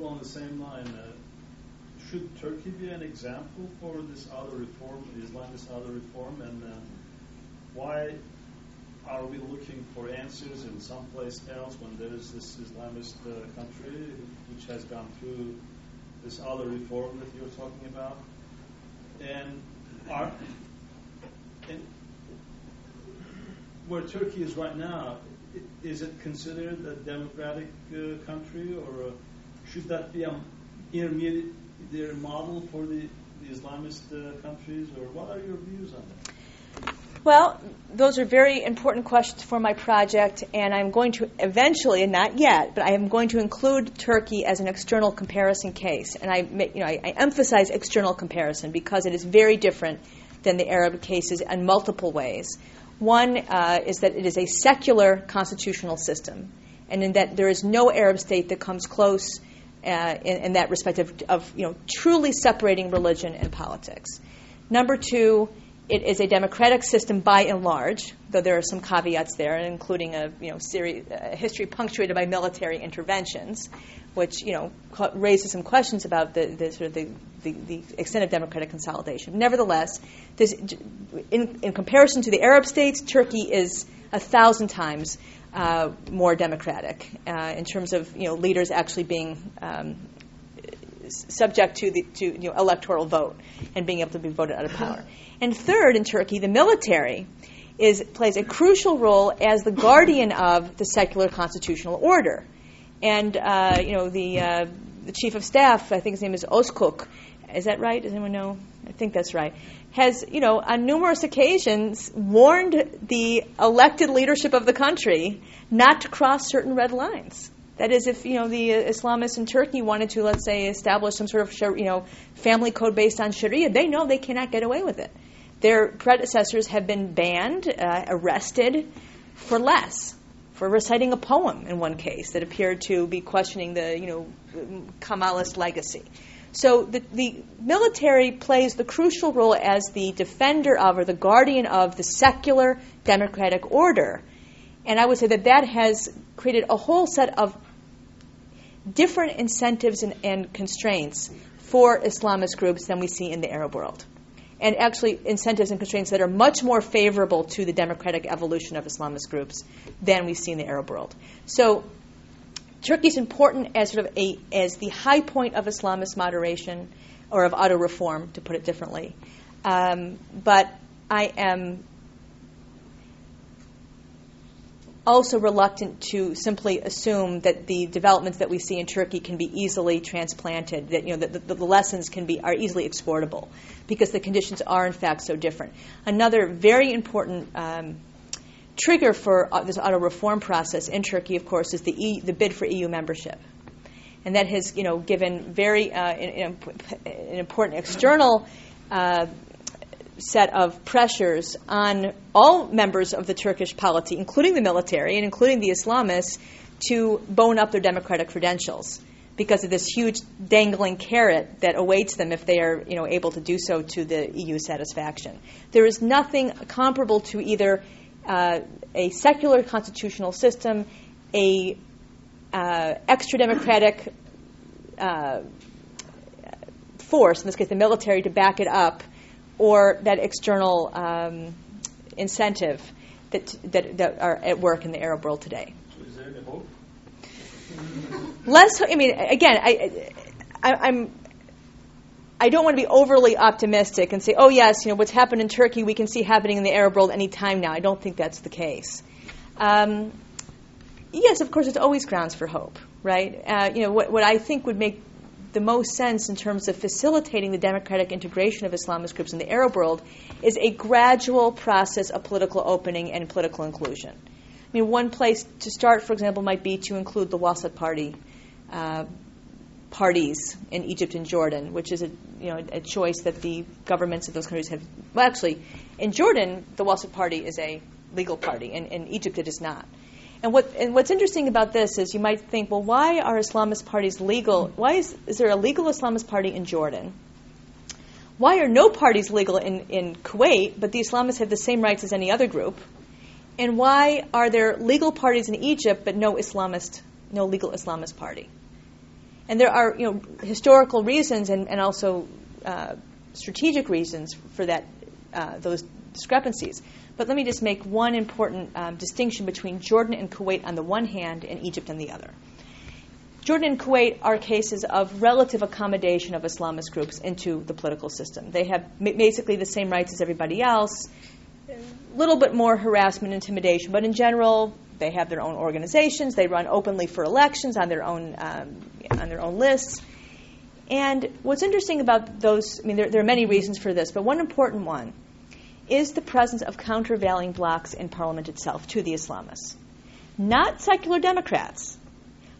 along the same line, should Turkey be an example for this auto reform, Islamist auto reform, and uh, why are we looking for answers in someplace else when there is this Islamist uh, country which has gone through this auto reform that you're talking about? And are and where Turkey is right now, is it considered a democratic uh, country, or uh, should that be an intermediate model for the, the Islamist uh, countries, or what are your views on that? Well, those are very important questions for my project, and I'm going to eventually, and not yet, but I am going to include Turkey as an external comparison case. And I, you know, I, I emphasize external comparison because it is very different than the Arab cases in multiple ways. One uh, is that it is a secular constitutional system, and in that there is no Arab state that comes close uh, in, in, that respect of, of, you know, truly separating religion and politics. Number two, it is a democratic system by and large, though there are some caveats there, including a you know series, a history punctuated by military interventions, which you know raises some questions about the, the sort of the, the, the, extent of democratic consolidation. Nevertheless, this, in, in comparison to the Arab states, Turkey is a thousand times uh, more democratic uh, in terms of you know leaders actually being um, subject to the to you know, electoral vote and being able to be voted out of power. And third, in Turkey, the military is plays a crucial role as the guardian of the secular constitutional order. And uh, you know the uh, the chief of staff, I think his name is Özkök. Is that right? Does anyone know? I think that's right. Has you know on numerous occasions warned the elected leadership of the country not to cross certain red lines. That is, if you know the Islamists in Turkey wanted to, let's say, establish some sort of you know family code based on Sharia, they know they cannot get away with it. Their predecessors have been banned, uh, arrested for less, for reciting a poem in one case that appeared to be questioning the you know Kemalist legacy. So the, the military plays the crucial role as the defender of or the guardian of the secular democratic order. And I would say that that has created a whole set of different incentives and, and constraints for Islamist groups than we see in the Arab world. And actually, incentives and constraints that are much more favorable to the democratic evolution of Islamist groups than we see in the Arab world. So, Turkey is important as sort of a as the high point of Islamist moderation or of auto reform, to put it differently. Um, but I am also reluctant to simply assume that the developments that we see in Turkey can be easily transplanted, that you know the, the, the, lessons can be are easily exportable, because the conditions are in fact so different. Another very important um, trigger for uh, this auto reform process in Turkey, of course, is the e, the bid for EU membership, and that has you know given very uh, an, an important external. Uh, set of pressures on all members of the Turkish polity, including the military and including the Islamists, to bone up their democratic credentials because of this huge dangling carrot that awaits them if they are you know, able to do so to the EU satisfaction. There is nothing comparable to either uh, a secular constitutional system, a uh, extra democratic uh, force, in this case the military, to back it up or that external um, incentive that, that, that are at work in the Arab world today. So is there any hope? Less, I mean, again, I, I, I'm. I don't want to be overly optimistic and say, oh, yes, you know, what's happened in Turkey we can see happening in the Arab world any time now. I don't think that's the case. Um, yes, of course, there's always grounds for hope, right? Uh, you know, what, what I think would make the most sense in terms of facilitating the democratic integration of Islamist groups in the Arab world is a gradual process of political opening and political inclusion. I mean, one place to start, for example, might be to include the Wasat Party uh, parties in Egypt and Jordan, which is a you know a choice that the governments of those countries have. Well, actually, in Jordan, the Wasat Party is a legal party, and in Egypt, it is not. And, what, and what's interesting about this is you might think, well, why are Islamist parties legal? Why is, is there a legal Islamist party in Jordan? Why are no parties legal in, in Kuwait, but the Islamists have the same rights as any other group? And why are there legal parties in Egypt, but no Islamist, no legal Islamist party? And there are you know, historical reasons and, and also uh, strategic reasons for that, uh, those discrepancies. But let me just make one important um, distinction between Jordan and Kuwait on the one hand and Egypt on the other. Jordan and Kuwait are cases of relative accommodation of Islamist groups into the political system. They have basically the same rights as everybody else, a little bit more harassment, intimidation, but in general, they have their own organizations. They run openly for elections on their own um, on their own lists. And what's interesting about those, I mean, there, there, are many reasons for this, but one important one is the presence of countervailing blocs in parliament itself to the Islamists. Not secular Democrats,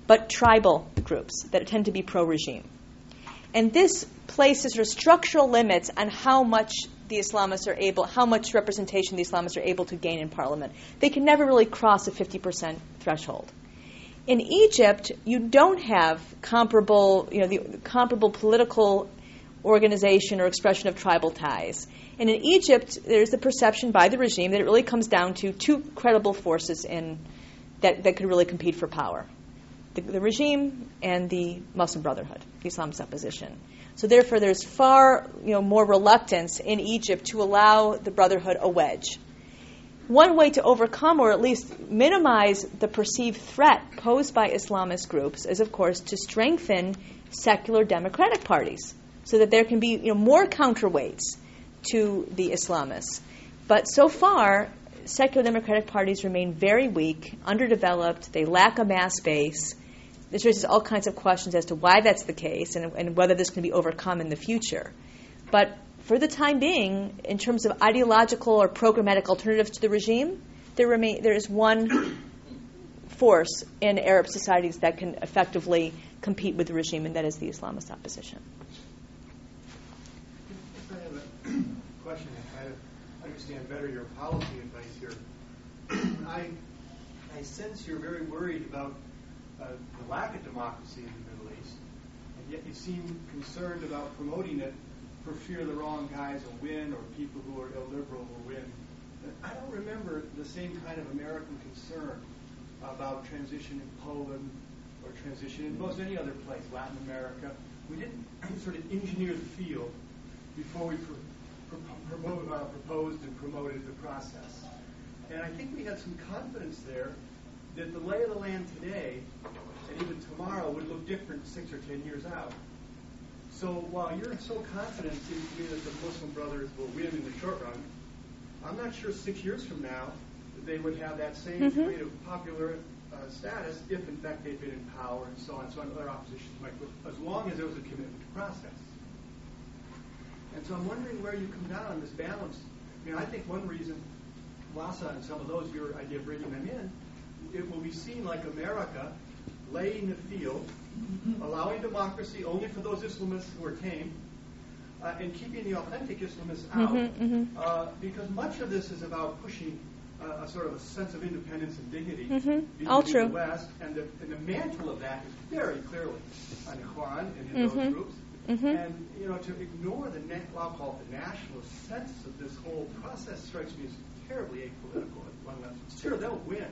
but tribal groups that tend to be pro regime. And this places sort of structural limits on how much the Islamists are able, how much representation the Islamists are able to gain in parliament. They can never really cross a 50% threshold. In Egypt, you don't have comparable, you know, the comparable political organization or expression of tribal ties. And in Egypt, there's the perception by the regime that it really comes down to two credible forces in, that, that could really compete for power the, the regime and the Muslim Brotherhood, the Islamist opposition. So therefore, there's far you know, more reluctance in Egypt to allow the Brotherhood a wedge. One way to overcome or at least minimize the perceived threat posed by Islamist groups is, of course, to strengthen secular democratic parties so that there can be you know, more counterweights to the Islamists. But so far, secular democratic parties remain very weak, underdeveloped, they lack a mass base, this raises all kinds of questions as to why that's the case and, and whether this can be overcome in the future. But for the time being, in terms of ideological or programmatic alternatives to the regime, there, remain, there is one force in Arab societies that can effectively compete with the regime, and that is the Islamist opposition. I have a question to kind of understand better your policy advice here. I, I sense you're very worried about uh, the lack of democracy in the Middle East, and yet you seem concerned about promoting it for fear the wrong guys will win or people who are illiberal will win. And I don't remember the same kind of American concern about transition in Poland or transition in most any other place, Latin America. We didn't sort of engineer the field before we pro- pro- proposed and promoted the process. And I think we had some confidence there that the lay of the land today and even tomorrow would look different six or ten years out. So while you're so confident, it seems to me that the Muslim Brothers will win in the short run, I'm not sure six years from now that they would have that same mm-hmm. kind of popular uh, status if, in fact, they'd been in power and so on. So on, other oppositions might, as long as there was a commitment to process. And so I'm wondering where you come down on this balance. I mean, I think one reason Wasat and some of those, your idea of bringing them in, it will be seen like America laying the field, allowing democracy only for those Islamists who are tame, uh, and keeping the authentic Islamists out, mm-hmm, mm-hmm. Uh, because much of this is about pushing uh, a sort of a sense of independence and dignity mm-hmm. All true. the West, and the, and the mantle of that is very clearly on Ikhwan and in those mm-hmm. groups. Mm-hmm. And you know, to ignore the na- I'll call it the nationalist sense of this whole process strikes me as terribly apolitical. Sure, they'll win,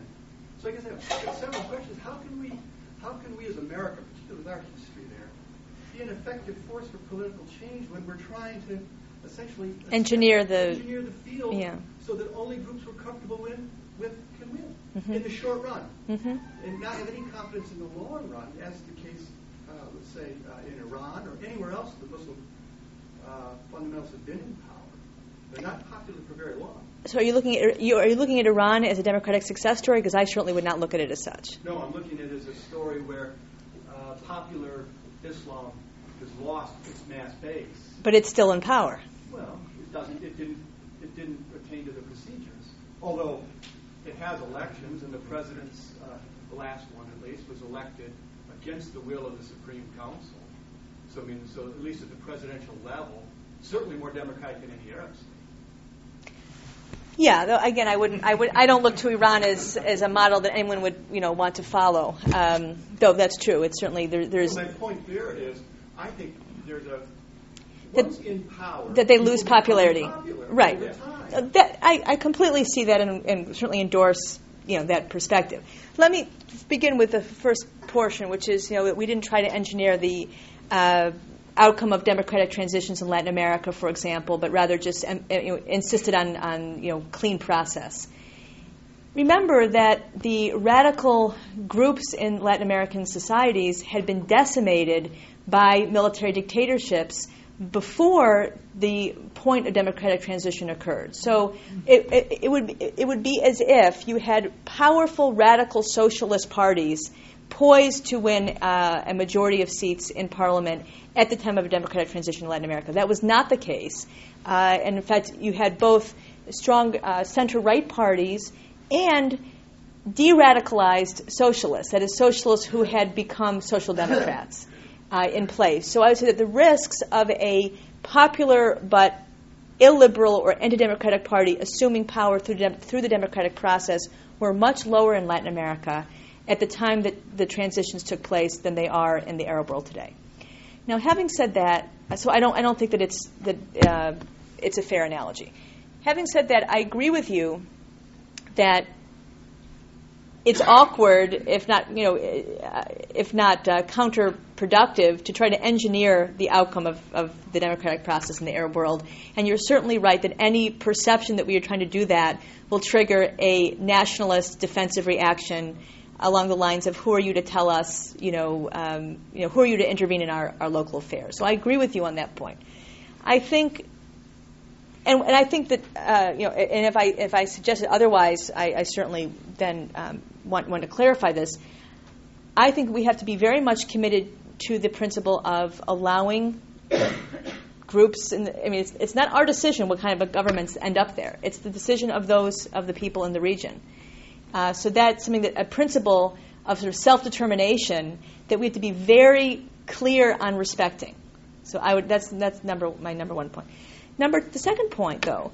so I guess I have several questions. How can we, how can we as America, particularly with our history there, be an effective force for political change when we're trying to essentially engineer the engineer the field yeah. so that only groups we're comfortable with, with can win mm-hmm. in the short run, mm-hmm. and not have any confidence in the long run, as the case, uh, let's say, uh, in Iran or anywhere else the Muslim uh, fundamentals have been in power. They're not popular for very long. So are you looking at you, are you looking at Iran as a democratic success story? Because I certainly would not look at it as such. No, I'm looking at it as a story where uh, popular Islam has lost its mass base. But it's still in power. Well, it doesn't. It didn't. It didn't attain to the procedures. Although it has elections, and the president's uh, the last one at least was elected against the will of the Supreme Council. So I mean, so at least at the presidential level, certainly more democratic than any Arab state. Yeah. Again, I wouldn't. I would. I don't look to Iran as as a model that anyone would you know want to follow. Um, though that's true. It's certainly there, there's. Well, my point there is, I think there's a that, in power that they lose popularity. Right. Uh, that I, I completely see that and, and certainly endorse you know that perspective. Let me begin with the first portion, which is you know we didn't try to engineer the uh, outcome of democratic transitions in Latin America, for example, but rather just um, uh, you know, insisted on, on you know, clean process. Remember that the radical groups in Latin American societies had been decimated by military dictatorships before the point of democratic transition occurred. So it, it, it, would, it would be as if you had powerful radical socialist parties poised to win uh, a majority of seats in parliament at the time of a democratic transition in Latin America. That was not the case. Uh, and in fact, you had both strong uh, center right parties and de radicalized socialists, that is, socialists who had become social democrats uh, in place. So I would say that the risks of a popular but illiberal or anti democratic party assuming power through, de- through the democratic process were much lower in Latin America at the time that the transitions took place than they are in the Arab world today. Now, having said that, so I don't, I don't think that it's, that, uh, it's a fair analogy. Having said that, I agree with you that it's awkward, if not, you know, uh, if not uh, counterproductive, to try to engineer the outcome of, of the democratic process in the Arab world. And you're certainly right that any perception that we are trying to do that will trigger a nationalist defensive reaction along the lines of who are you to tell us, you know, um, you know, who are you to intervene in our, our local affairs. So I agree with you on that point. I think and, and I think that uh, you know, and if I if I suggested otherwise, I, I certainly then um, want, want to clarify this. I think we have to be very much committed to the principle of allowing groups. In the, I mean, it's, it's not our decision what kind of governments end up there. It's the decision of those of the people in the region. Uh, so that's something that a principle of sort of self determination that we have to be very clear on respecting. So I would that's that's number my number one point. Number the second point though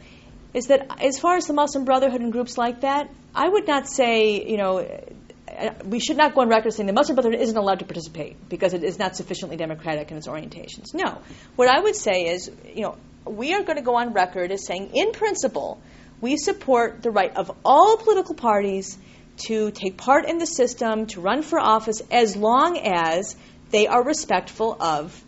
is that as far as the Muslim Brotherhood and groups like that, I would not say you know we should not go on record saying the Muslim Brotherhood isn't allowed to participate because it is not sufficiently democratic in its orientations. No, what I would say is you know we are going to go on record as saying in principle we support the right of all political parties to take part in the system, to run for office, as long as they are respectful of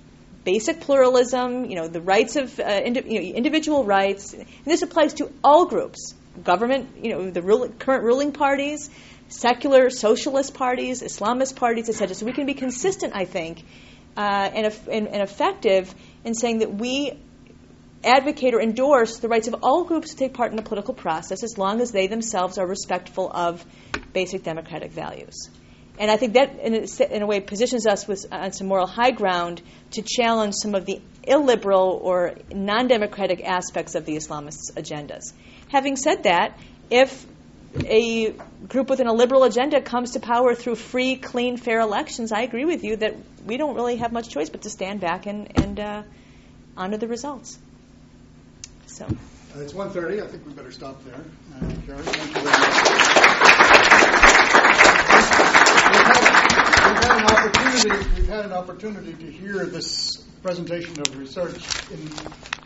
basic pluralism, you know, the rights of uh, indi- you know, individual rights. And this applies to all groups government, you know, the current ruling parties, secular socialist parties, Islamist parties, etc. So we can be consistent, I think, uh, and, and, and effective in saying that we advocate or endorse the rights of all groups to take part in the political process as long as they themselves are respectful of basic democratic values. And I think that, in a, in a way, positions us with, on some moral high ground to challenge some of the illiberal or non democratic aspects of the Islamist agendas. Having said that, if a group with an illiberal agenda comes to power through free, clean, fair elections, I agree with you that we don't really have much choice but to stand back and, and uh, honor the results. So. It's 1.30. I think we better stop there. Uh, Karen, thank you very much. We've had, an opportunity. To hear this presentation of research in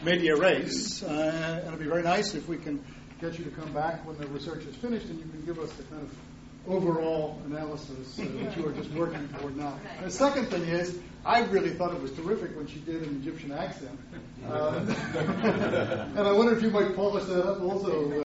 media res, uh, and it'd be very nice if we can get you to come back when the research is finished, and you can give us the kind of overall analysis uh, that you are just working toward now. The second thing is, I really thought it was terrific when she did an Egyptian accent. Um, and I wonder if you might polish that up also.